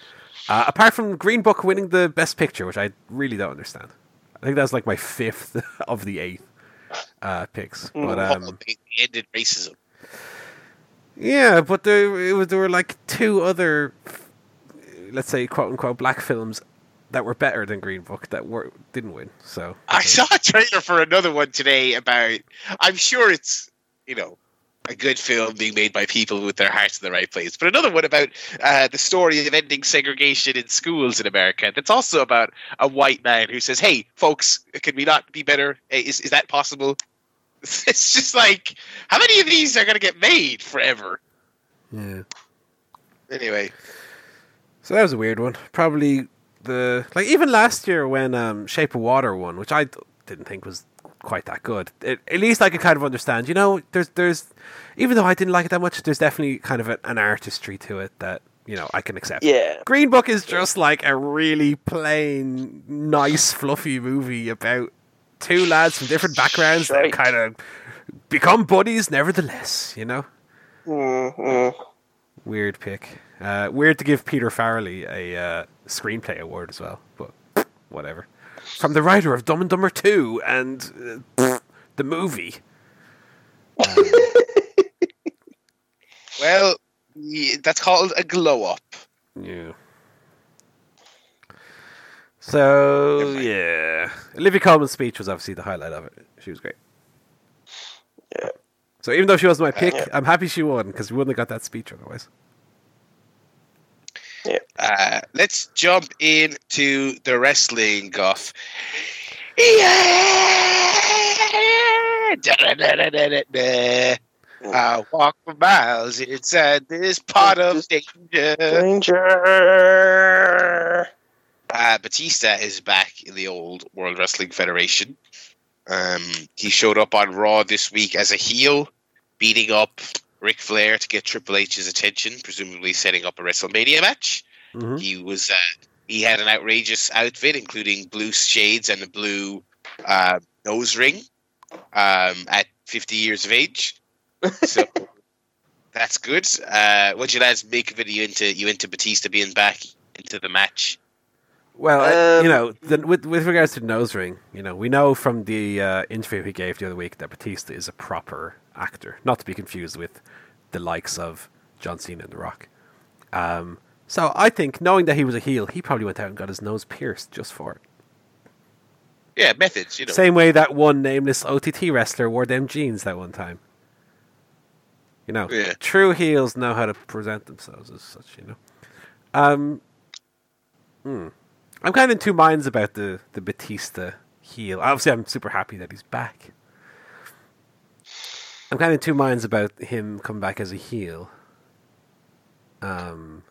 C: Uh, apart from Green Book winning the Best Picture, which I really don't understand. I think that's like my fifth <laughs> of the eighth uh, picks. But um,
B: they ended racism.
C: yeah, but there it was there were like two other, let's say quote unquote black films that were better than Green Book that were didn't win. So
B: I saw a trailer for another one today about. I'm sure it's you know a good film being made by people with their hearts in the right place, but another one about uh, the story of ending segregation in schools in America. That's also about a white man who says, "Hey, folks, can we not be better? Eh, Is is that possible?" <laughs> It's just like how many of these are going to get made forever?
C: yeah,
B: Anyway,
C: so that was a weird one. Probably the like even last year when um, Shape of Water won, which I didn't think was quite that good. It, at least I could kind of understand. You know, there's there's even though I didn't like it that much, there's definitely kind of a, an artistry to it that you know I can accept.
D: yeah.
C: Green Book is just like a really plain, nice, fluffy movie about two lads from different backgrounds that kind of become buddies, nevertheless. You know,
D: Mm, mm.
C: weird pick. Uh, weird to give Peter Farrelly a uh, screenplay award as well, but whatever. From the writer of Dumb and Dumber Two and uh, the movie. <laughs>
B: well, yeah, that's called a glow up.
C: Yeah. So yeah, Olivia Colman's speech was obviously the highlight of it. She was great.
D: Yeah.
C: So even though she wasn't my pick,
D: yeah.
C: I'm happy she won because we wouldn't have got that speech otherwise.
B: Uh, let's jump into the wrestling guff. Yeah! Da-da-da-da-da-da. I walk for miles inside this pot of danger.
D: Danger.
B: Uh, Batista is back in the old World Wrestling Federation. Um, he showed up on Raw this week as a heel, beating up Ric Flair to get Triple H's attention, presumably setting up a WrestleMania match.
C: Mhm.
B: He was uh, he had an outrageous outfit, including blue shades and a blue uh, nose ring um, at 50 years of age. <laughs> So that's good. Uh, what you lads make of it? You into you into Batista being back into the match?
C: Well, I- you
D: Um,
C: know, the, with with regards to nose ring, you know, we know from the uh, interview he gave the other week that Batista is a proper actor, not to be confused with the likes of John Cena and The Rock. Um, so I think, knowing that he was a heel, he probably went out and got his nose pierced just for it.
B: Yeah, methods. You know.
C: Same way that one nameless OTT wrestler wore them jeans that one time. You know,
B: Yeah.
C: true heels know how to present themselves as such. You know, um, hmm. I'm kind of in two minds about the the Batista heel. Obviously, I'm super happy that he's back. I'm kind of two minds about him coming back as a heel. Um,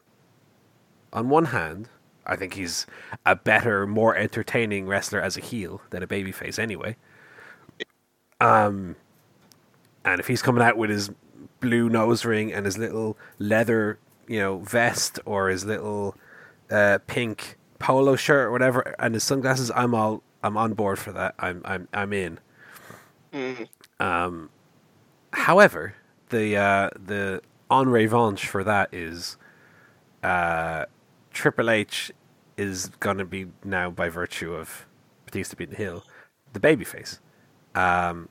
C: on one hand, I think he's a better, more entertaining wrestler as a heel than a babyface anyway. Um, and if he's coming out with his blue nose ring and his little leather, you know, vest or his little uh, pink polo shirt or whatever, and his sunglasses, I'm all I'm on board for that. I'm I'm I'm in.
D: Mm.
C: Um, however, the uh, the en revanche for that is uh, Triple H is going to be now by virtue of Batista beating the heel, the babyface, um,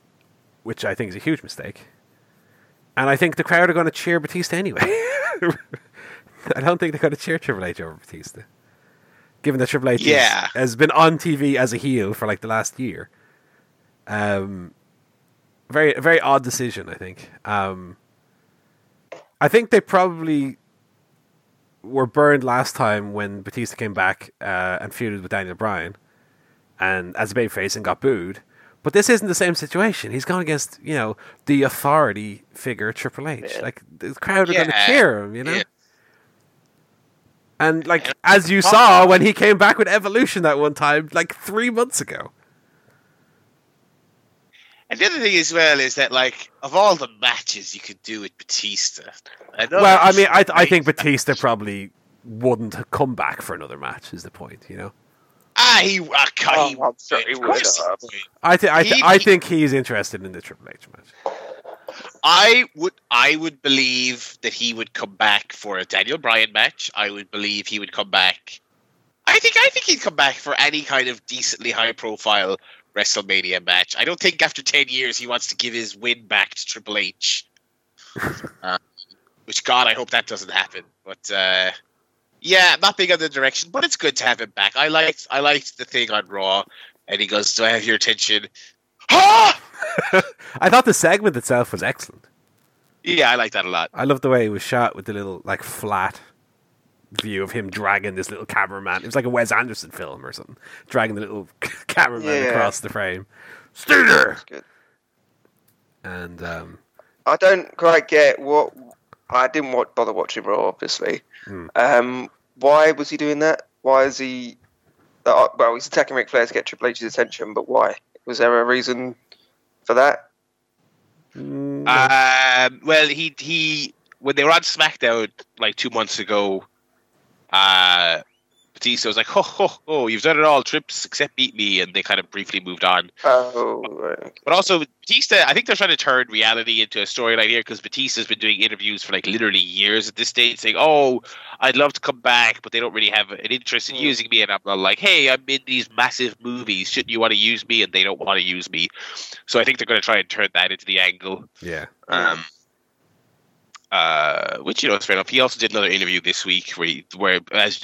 C: which I think is a huge mistake. And I think the crowd are going to cheer Batista anyway. <laughs> I don't think they're going to cheer Triple H over Batista, given that Triple H is- has been on TV as a heel for like the last year. Um, very very odd decision, I think. Um, I think they probably were burned last time when Batista came back uh, and feuded with Daniel Bryan, and as a babyface and got booed. But this isn't the same situation. He's gone against you know the authority figure Triple H. Like the crowd are going to cheer him, you know.
B: Yeah.
C: And like as you saw when he came back with Evolution that one time, like three months ago.
B: And the other thing as well is that, like, of all the matches you could do with Batista, another
C: Well, I mean, I I think
B: H-
C: Batista probably wouldn't have come back for another match. Is the point, you know?
B: Ah, he, ah, God, he
D: Oh, I'm sure he would
B: course
D: have.
C: I think I, th-
B: He-
C: I think he's interested in the Triple H match.
B: I would I would believe that he would come back for a Daniel Bryan match. I would believe he would come back. I think I think he'd come back for any kind of decently high profile WrestleMania match. I don't think after ten years he wants to give his win back to Triple H. uh, <laughs> which God, I hope that doesn't happen. But uh, yeah, not big on the direction, but it's good to have him back. I liked I liked the thing on Raw, and he goes, "Do I have your attention?" Ah! <laughs>
C: I thought the segment itself was excellent.
B: Yeah, I like that a lot.
C: I love the way it was shot with the little like flat view of him dragging this little cameraman. It was like a Wes Anderson film or something, dragging the little <laughs> cameraman
D: Yeah.
C: across the frame. Stay there.
D: Good.
C: And um,
D: I don't quite get what. I didn't wa- bother watching Raw, obviously.
C: Hmm.
D: Um, why was he doing that? Why is he? Uh, well, he's attacking Ric Flair to get Triple H's attention, but why? Was there a reason for that?
C: mm,
B: Um, well, he he when they were on SmackDown like two months ago, uh, Batista was like, "Oh, oh, oh, you've done it all, trips except beat me," and they kind of briefly moved on.
D: Oh, right.
B: But also, Batista, I think they're trying to turn reality into a storyline here because Batista's been doing interviews for like literally years at this stage, saying, "Oh, I'd love to come back, but they don't really have an interest in
D: Mm.
B: using me." And I'm like, "Hey, I'm in these massive movies. Shouldn't you want to use me?" And they don't want to use me. So I think they're going to try and turn that into the angle.
C: yeah.
B: Um, uh, which you know is fair enough. He also did another interview this week where, he, where as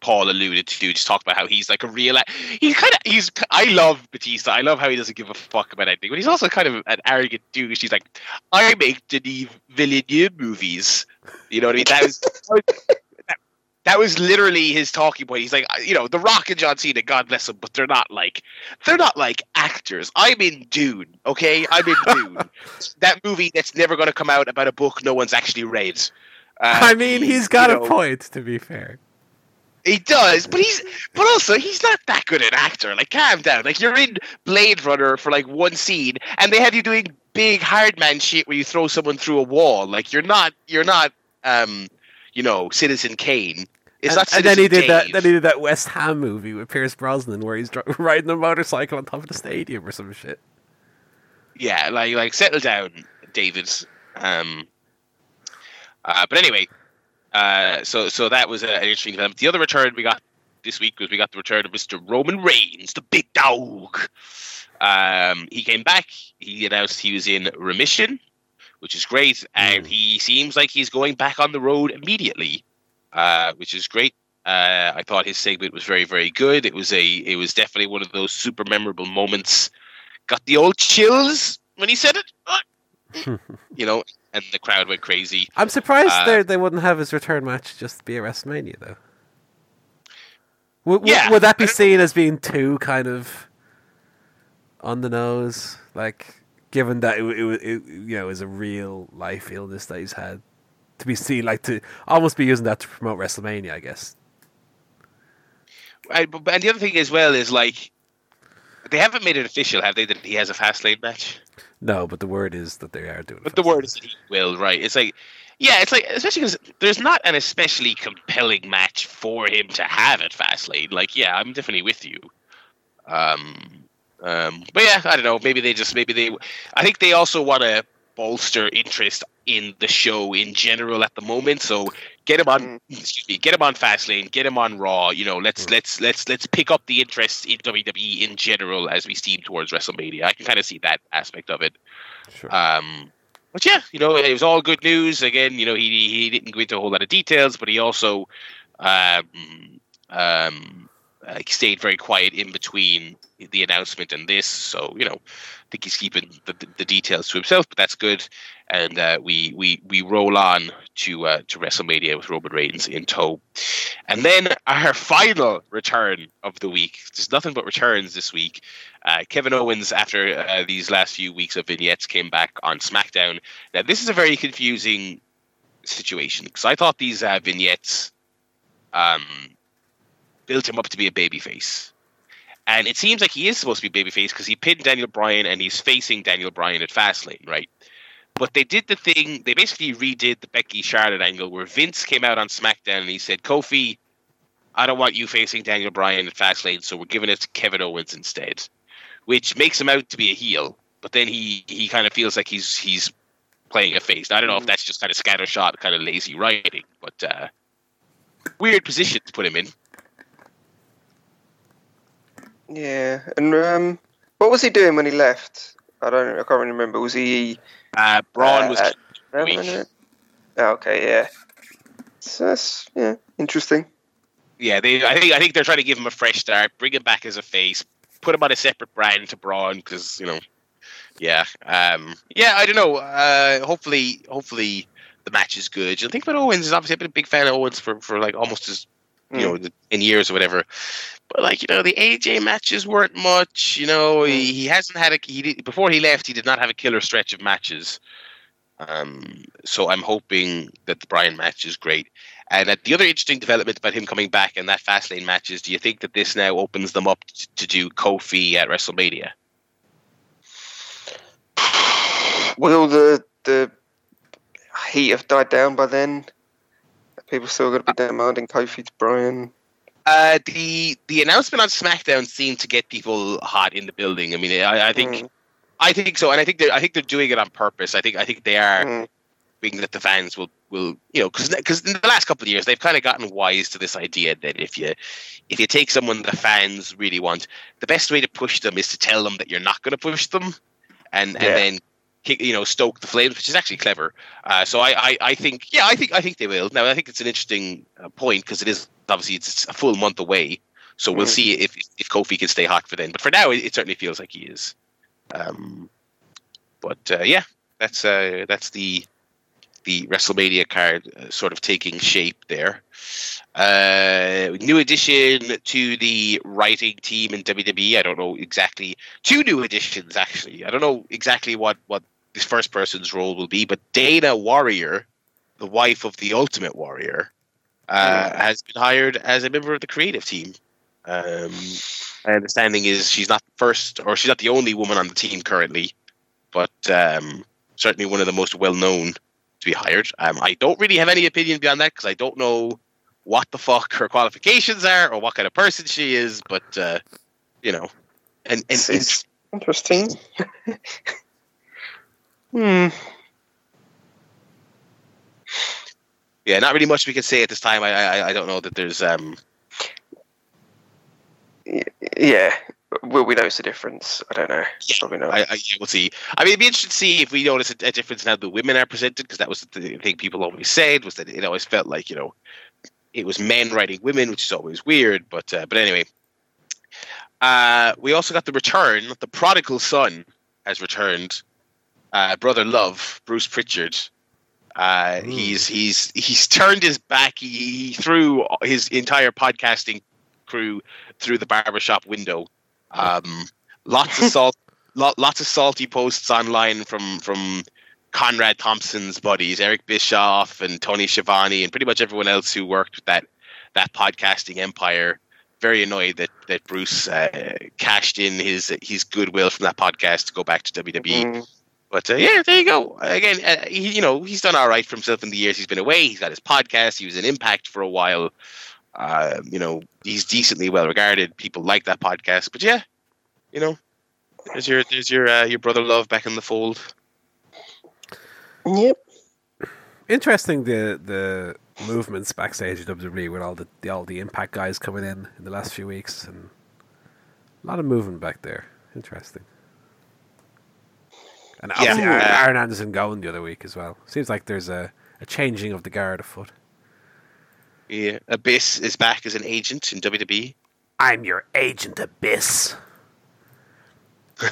B: Paul alluded to, just talked about how he's like a real. He's kind of he's. I love Batista. I love how he doesn't give a fuck about anything, but he's also kind of an arrogant dude. He's like, I make Denis Villeneuve movies. You know what I mean? That was. That- was literally his talking point. He's like, you know, The Rock and John Cena, God bless them, but they're not like, they're not like actors. I'm in Dune, okay? I'm in Dune <laughs> that movie that's never going to come out about a book no one's actually read. Uh,
C: I mean, he's got a
B: know,
C: point. To be fair,
B: He does, but he's but also he's not that good an actor. Like, calm down. Like, you're in Blade Runner for like one scene, and they have you doing big hard man shit where you throw someone through a wall. Like, you're not you're not um you know Citizen Kane. It's
C: and, and then he did that. Then he did that West Ham movie with Pierce Brosnan, where he's <laughs> riding a motorcycle on top of the stadium or some shit.
B: yeah, like like settle down, David. Um, uh, but anyway, uh, so so that was an interesting development. The other return we got this week was we got the return of Mr. Roman Reigns, the big dog. Um, he came back. He announced he was in remission, which is great, and
C: Mm.
B: he seems like he's going back on the road immediately, uh, which is great. Uh, I thought his segment was very, very good. It was a, it was definitely one of those super memorable moments. Got the old chills when he said it, <laughs> you know, and the crowd went crazy.
C: I'm surprised
B: Uh,
C: they they wouldn't have his return match just be a WrestleMania though. Would, would-
B: Yeah,
C: would that be seen as being too kind of on the nose? Like, given that it, it, it you know is a real life illness that he's had, to be seen like to almost be using that to promote WrestleMania, I guess.
B: I, but- and the other thing as well is like, they haven't made it official, have they? That he has a Fastlane match.
C: No, but the word is that they are doing.
B: But the word is that he will, right? It's like, yeah, it's like, especially because there's not an especially compelling match for him to have at Fastlane. Like, yeah, I'm definitely with you. Um, um, but yeah, I don't know. Maybe they just, maybe they, I think they also want to bolster interest in the show in general at the moment. So get him on,
D: Mm.
B: excuse me, get him on Fastlane, get him on Raw. You know, let's
C: Mm.
B: let's let's let's pick up the interest in WWE in general as we steam towards WrestleMania. I can kind of see that aspect of it.
C: Sure.
B: Um, but yeah, you know, it was all good news. Again, you know, he he didn't go into a whole lot of details, but he also um, um, uh, he stayed very quiet in between the announcement and this. So you know, I think he's keeping the, the, details to himself, but that's good. And uh, we we we roll on to uh, to WrestleMania with Roman Reigns in tow, and then our final return of the week. There's nothing but returns this week. Uh, Kevin Owens, after uh, these last few weeks of vignettes, came back on SmackDown. Now this is a very confusing situation because I thought these uh, vignettes um, built him up to be a babyface. And it seems like he is supposed to be babyface because he pinned Daniel Bryan and he's facing Daniel Bryan at Fastlane, right? But they did the thing, they basically redid the Becky Charlotte angle where Vince came out on SmackDown and he said, Kofi, I don't want you facing Daniel Bryan at Fastlane, so we're giving it to Kevin Owens instead. Which makes him out to be a heel, but then he he kind of feels like he's he's playing a face. Now, I don't know if that's just kind of scattershot, kind of lazy writing, but uh, weird position to put him in.
D: Yeah, and um, what was he doing when he left? I don't. I can't really remember. Was he?
B: Uh, Braun was.
D: Uh,
B: weak.
D: Oh, okay, yeah. So that's yeah, interesting.
B: Yeah, they. I think. I think they're trying to give him a fresh start, bring him back as a face, put him on a separate brand to Braun because you know, yeah, um, yeah. I don't know. Uh, hopefully, hopefully the match is good. I think about Owens is obviously I've been a big fan of Owens for for like almost as you know in years or whatever. But like you know, the AJ matches weren't much. You know, he, he hasn't had a he did, before he left. He did not have a killer stretch of matches. Um, so I'm hoping that the Bryan match is great. And uh, the other interesting development about him coming back and that Fastlane match is: Do you think that this now opens them up to, to do Kofi at WrestleMania? <sighs>
D: Will the the heat have died down by then? People still going to be demanding Kofi to Bryan?
B: Uh, the the announcement on SmackDown seemed to get people hot in the building. I mean, I, I think,
D: Mm.
B: I think so, and I think they I think they're doing it on purpose. I think I think they are
D: Mm.
B: being that the fans will will you know because because in the last couple of years they've kind of gotten wise to this idea that if you if you take someone the fans really want, the best way to push them is to tell them that you're not going to push them, and
D: Yeah.
B: and then you know stoke the flames, which is actually clever. Uh, so I, I I think yeah I think I think they will. Now I think it's an interesting uh, point because it is obviously it's a full month away. So we'll
D: Mm.
B: see if if Kofi can stay hot for then. But for now, it, it certainly feels like he is. Um, but uh, yeah, that's uh, that's the the WrestleMania card uh, sort of taking shape there. Uh, new addition to the writing team in WWE. I don't know exactly. Two new additions actually. I don't know exactly what what this first person's role will be, but Dana Warrior, the wife of the Ultimate Warrior, uh, has been hired as a member of the creative team. Um, my understanding is she's not the first, or she's not the only woman on the team currently, but um, certainly one of the most well known to be hired. Um, I don't really have any opinion beyond that because I don't know what the fuck her qualifications are or what kind of person she is, but uh, you know, and and
D: It's- it's interesting. <laughs> hmm.
B: yeah, not really much we can say at this time. I I, I don't know that there's um
D: Yeah. Will we notice a difference? I don't know.
B: Yeah,
D: Probably not.
B: I, I yeah, we'll see. I mean, it'd be interesting to see if we notice a, a difference in how the women are presented, because that was the thing people always said was that it always felt like you know it was men writing women, which is always weird. But uh, but anyway, uh, we also got the return. The prodigal son has returned. Uh, Brother Love, Bruce Pritchard. Uh,
C: Hmm.
B: He's he's he's turned his back. He, he threw his entire podcasting crew through the barbershop window. Um, lots of salt, <laughs> lot, lots of salty posts online from from Conrad Thompson's buddies, Eric Bischoff and Tony Schiavone, and pretty much everyone else who worked with that that podcasting empire. Very annoyed that that Bruce uh, cashed in his his goodwill from that podcast to go back to WWE.
D: Mm.
B: But uh, yeah, there you go. Again, uh, he, you know, he's done all right for himself in the years he's been away. He's got his podcast. He was in Impact for a while. Uh, you know, he's decently well regarded. People like that podcast. But yeah, you know, there's your there's your uh, your brother love back in the fold.
D: Yep.
C: Interesting the the movements backstage at WWE with all the, the all the impact guys coming in in the last few weeks and a lot of movement back there. Interesting. And obviously
B: Yeah.
C: Arn, Anderson going the other week as well. Seems like there's a, a changing of the guard afoot.
B: Yeah, Abyss is back as an agent in WWE.
C: I'm your agent, Abyss. <laughs>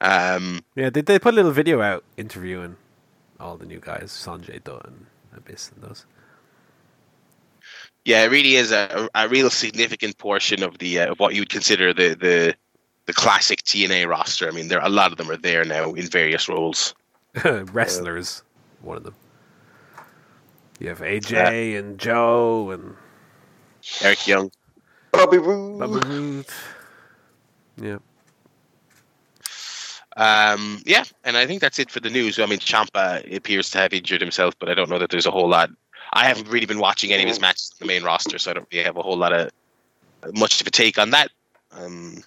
B: Um,
C: Yeah, they, they put a little video out interviewing all the new guys, Sanjay Dutt and Abyss and those.
B: yeah, it really is a, a real significant portion of the uh, of what you would consider the the the classic TNA roster. I mean, there are a lot of them are there now in various roles. <laughs>
C: Wrestlers, one of them. You have AJ and Joe and
B: Eric Young.
D: Bobby Roode.
C: Bubba Roode. Yeah.
B: Um, yeah, and I think that's it for the news. I mean, Ciampa appears to have injured himself, but I don't know that there's a whole lot. I haven't really been watching any of his matches in the main roster, so I don't really have a whole lot of much of a take on that. Um,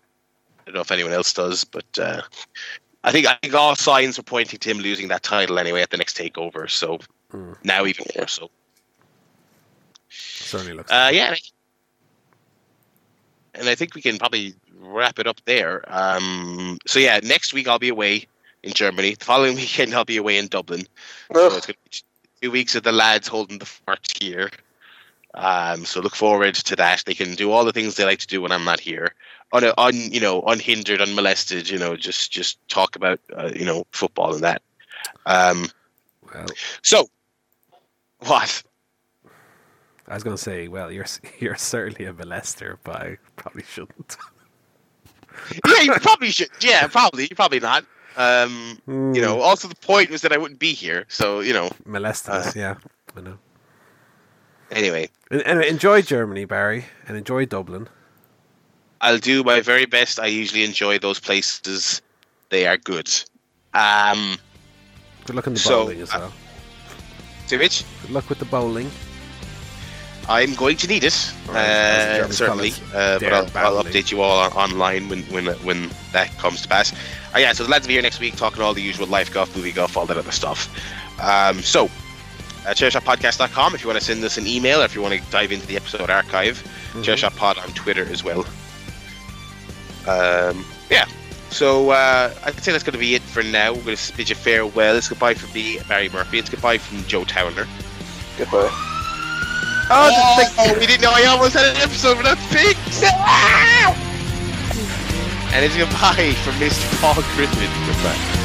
B: I don't know if anyone else does, but uh, I think I think all signs are pointing to him losing that title anyway at the next takeover. So
C: Mm.
B: now even more so.
C: Certainly looks.
B: Uh, yeah, and I- and I think we can probably wrap it up there. Um, so yeah, next week I'll be away in Germany. The following <laughs> weekend I'll be away in Dublin. So it's going to be two weeks of the lads holding the fort here. Um, so look forward to that. They can do all the things they like to do when I'm not here, un, un you know, unhindered, unmolested. You know, just just talk about uh, you know football and that. Um,
C: well,
B: so what?
C: I was going to say, well, you're <laughs> you're certainly a molester, but I probably shouldn't. <laughs>
B: yeah, you probably should. Yeah, probably. You probably not. Um,
C: Hmm.
B: you know. Also, the point was that I wouldn't be here. So you know.
C: molest
B: Uh,
C: yeah, I know.
B: Anyway,
C: And, and enjoy Germany, Barry, and enjoy Dublin.
B: I'll do my very best. I usually enjoy those places. They are good. Um,
C: Good luck in the
B: So,
C: bowling as
B: uh,
C: well.
B: so
C: Good luck with the bowling.
B: I'm going to need it.
C: As
B: Uh, certainly, uh, but I'll, I'll update you all on, online when when when that comes to pass. Uh, yeah, so the lads will be here next week talking all the usual life guff, movie guff, all that other stuff. Um, so, uh, chairshotpodcast.com if you want to send us an email or if you want to dive into the episode archive.
C: Mm-hmm.
B: Chairshotpod on Twitter as well. Um, yeah. So uh, I'd say that's going to be it for now. We're going to bid you farewell. It's goodbye from me, Barry Murphy. It's goodbye from Joe Towner.
D: Goodbye.
B: Oh, we didn't know I almost had an episode without pigs. And it's goodbye from Mr. Paul Griffin. Goodbye.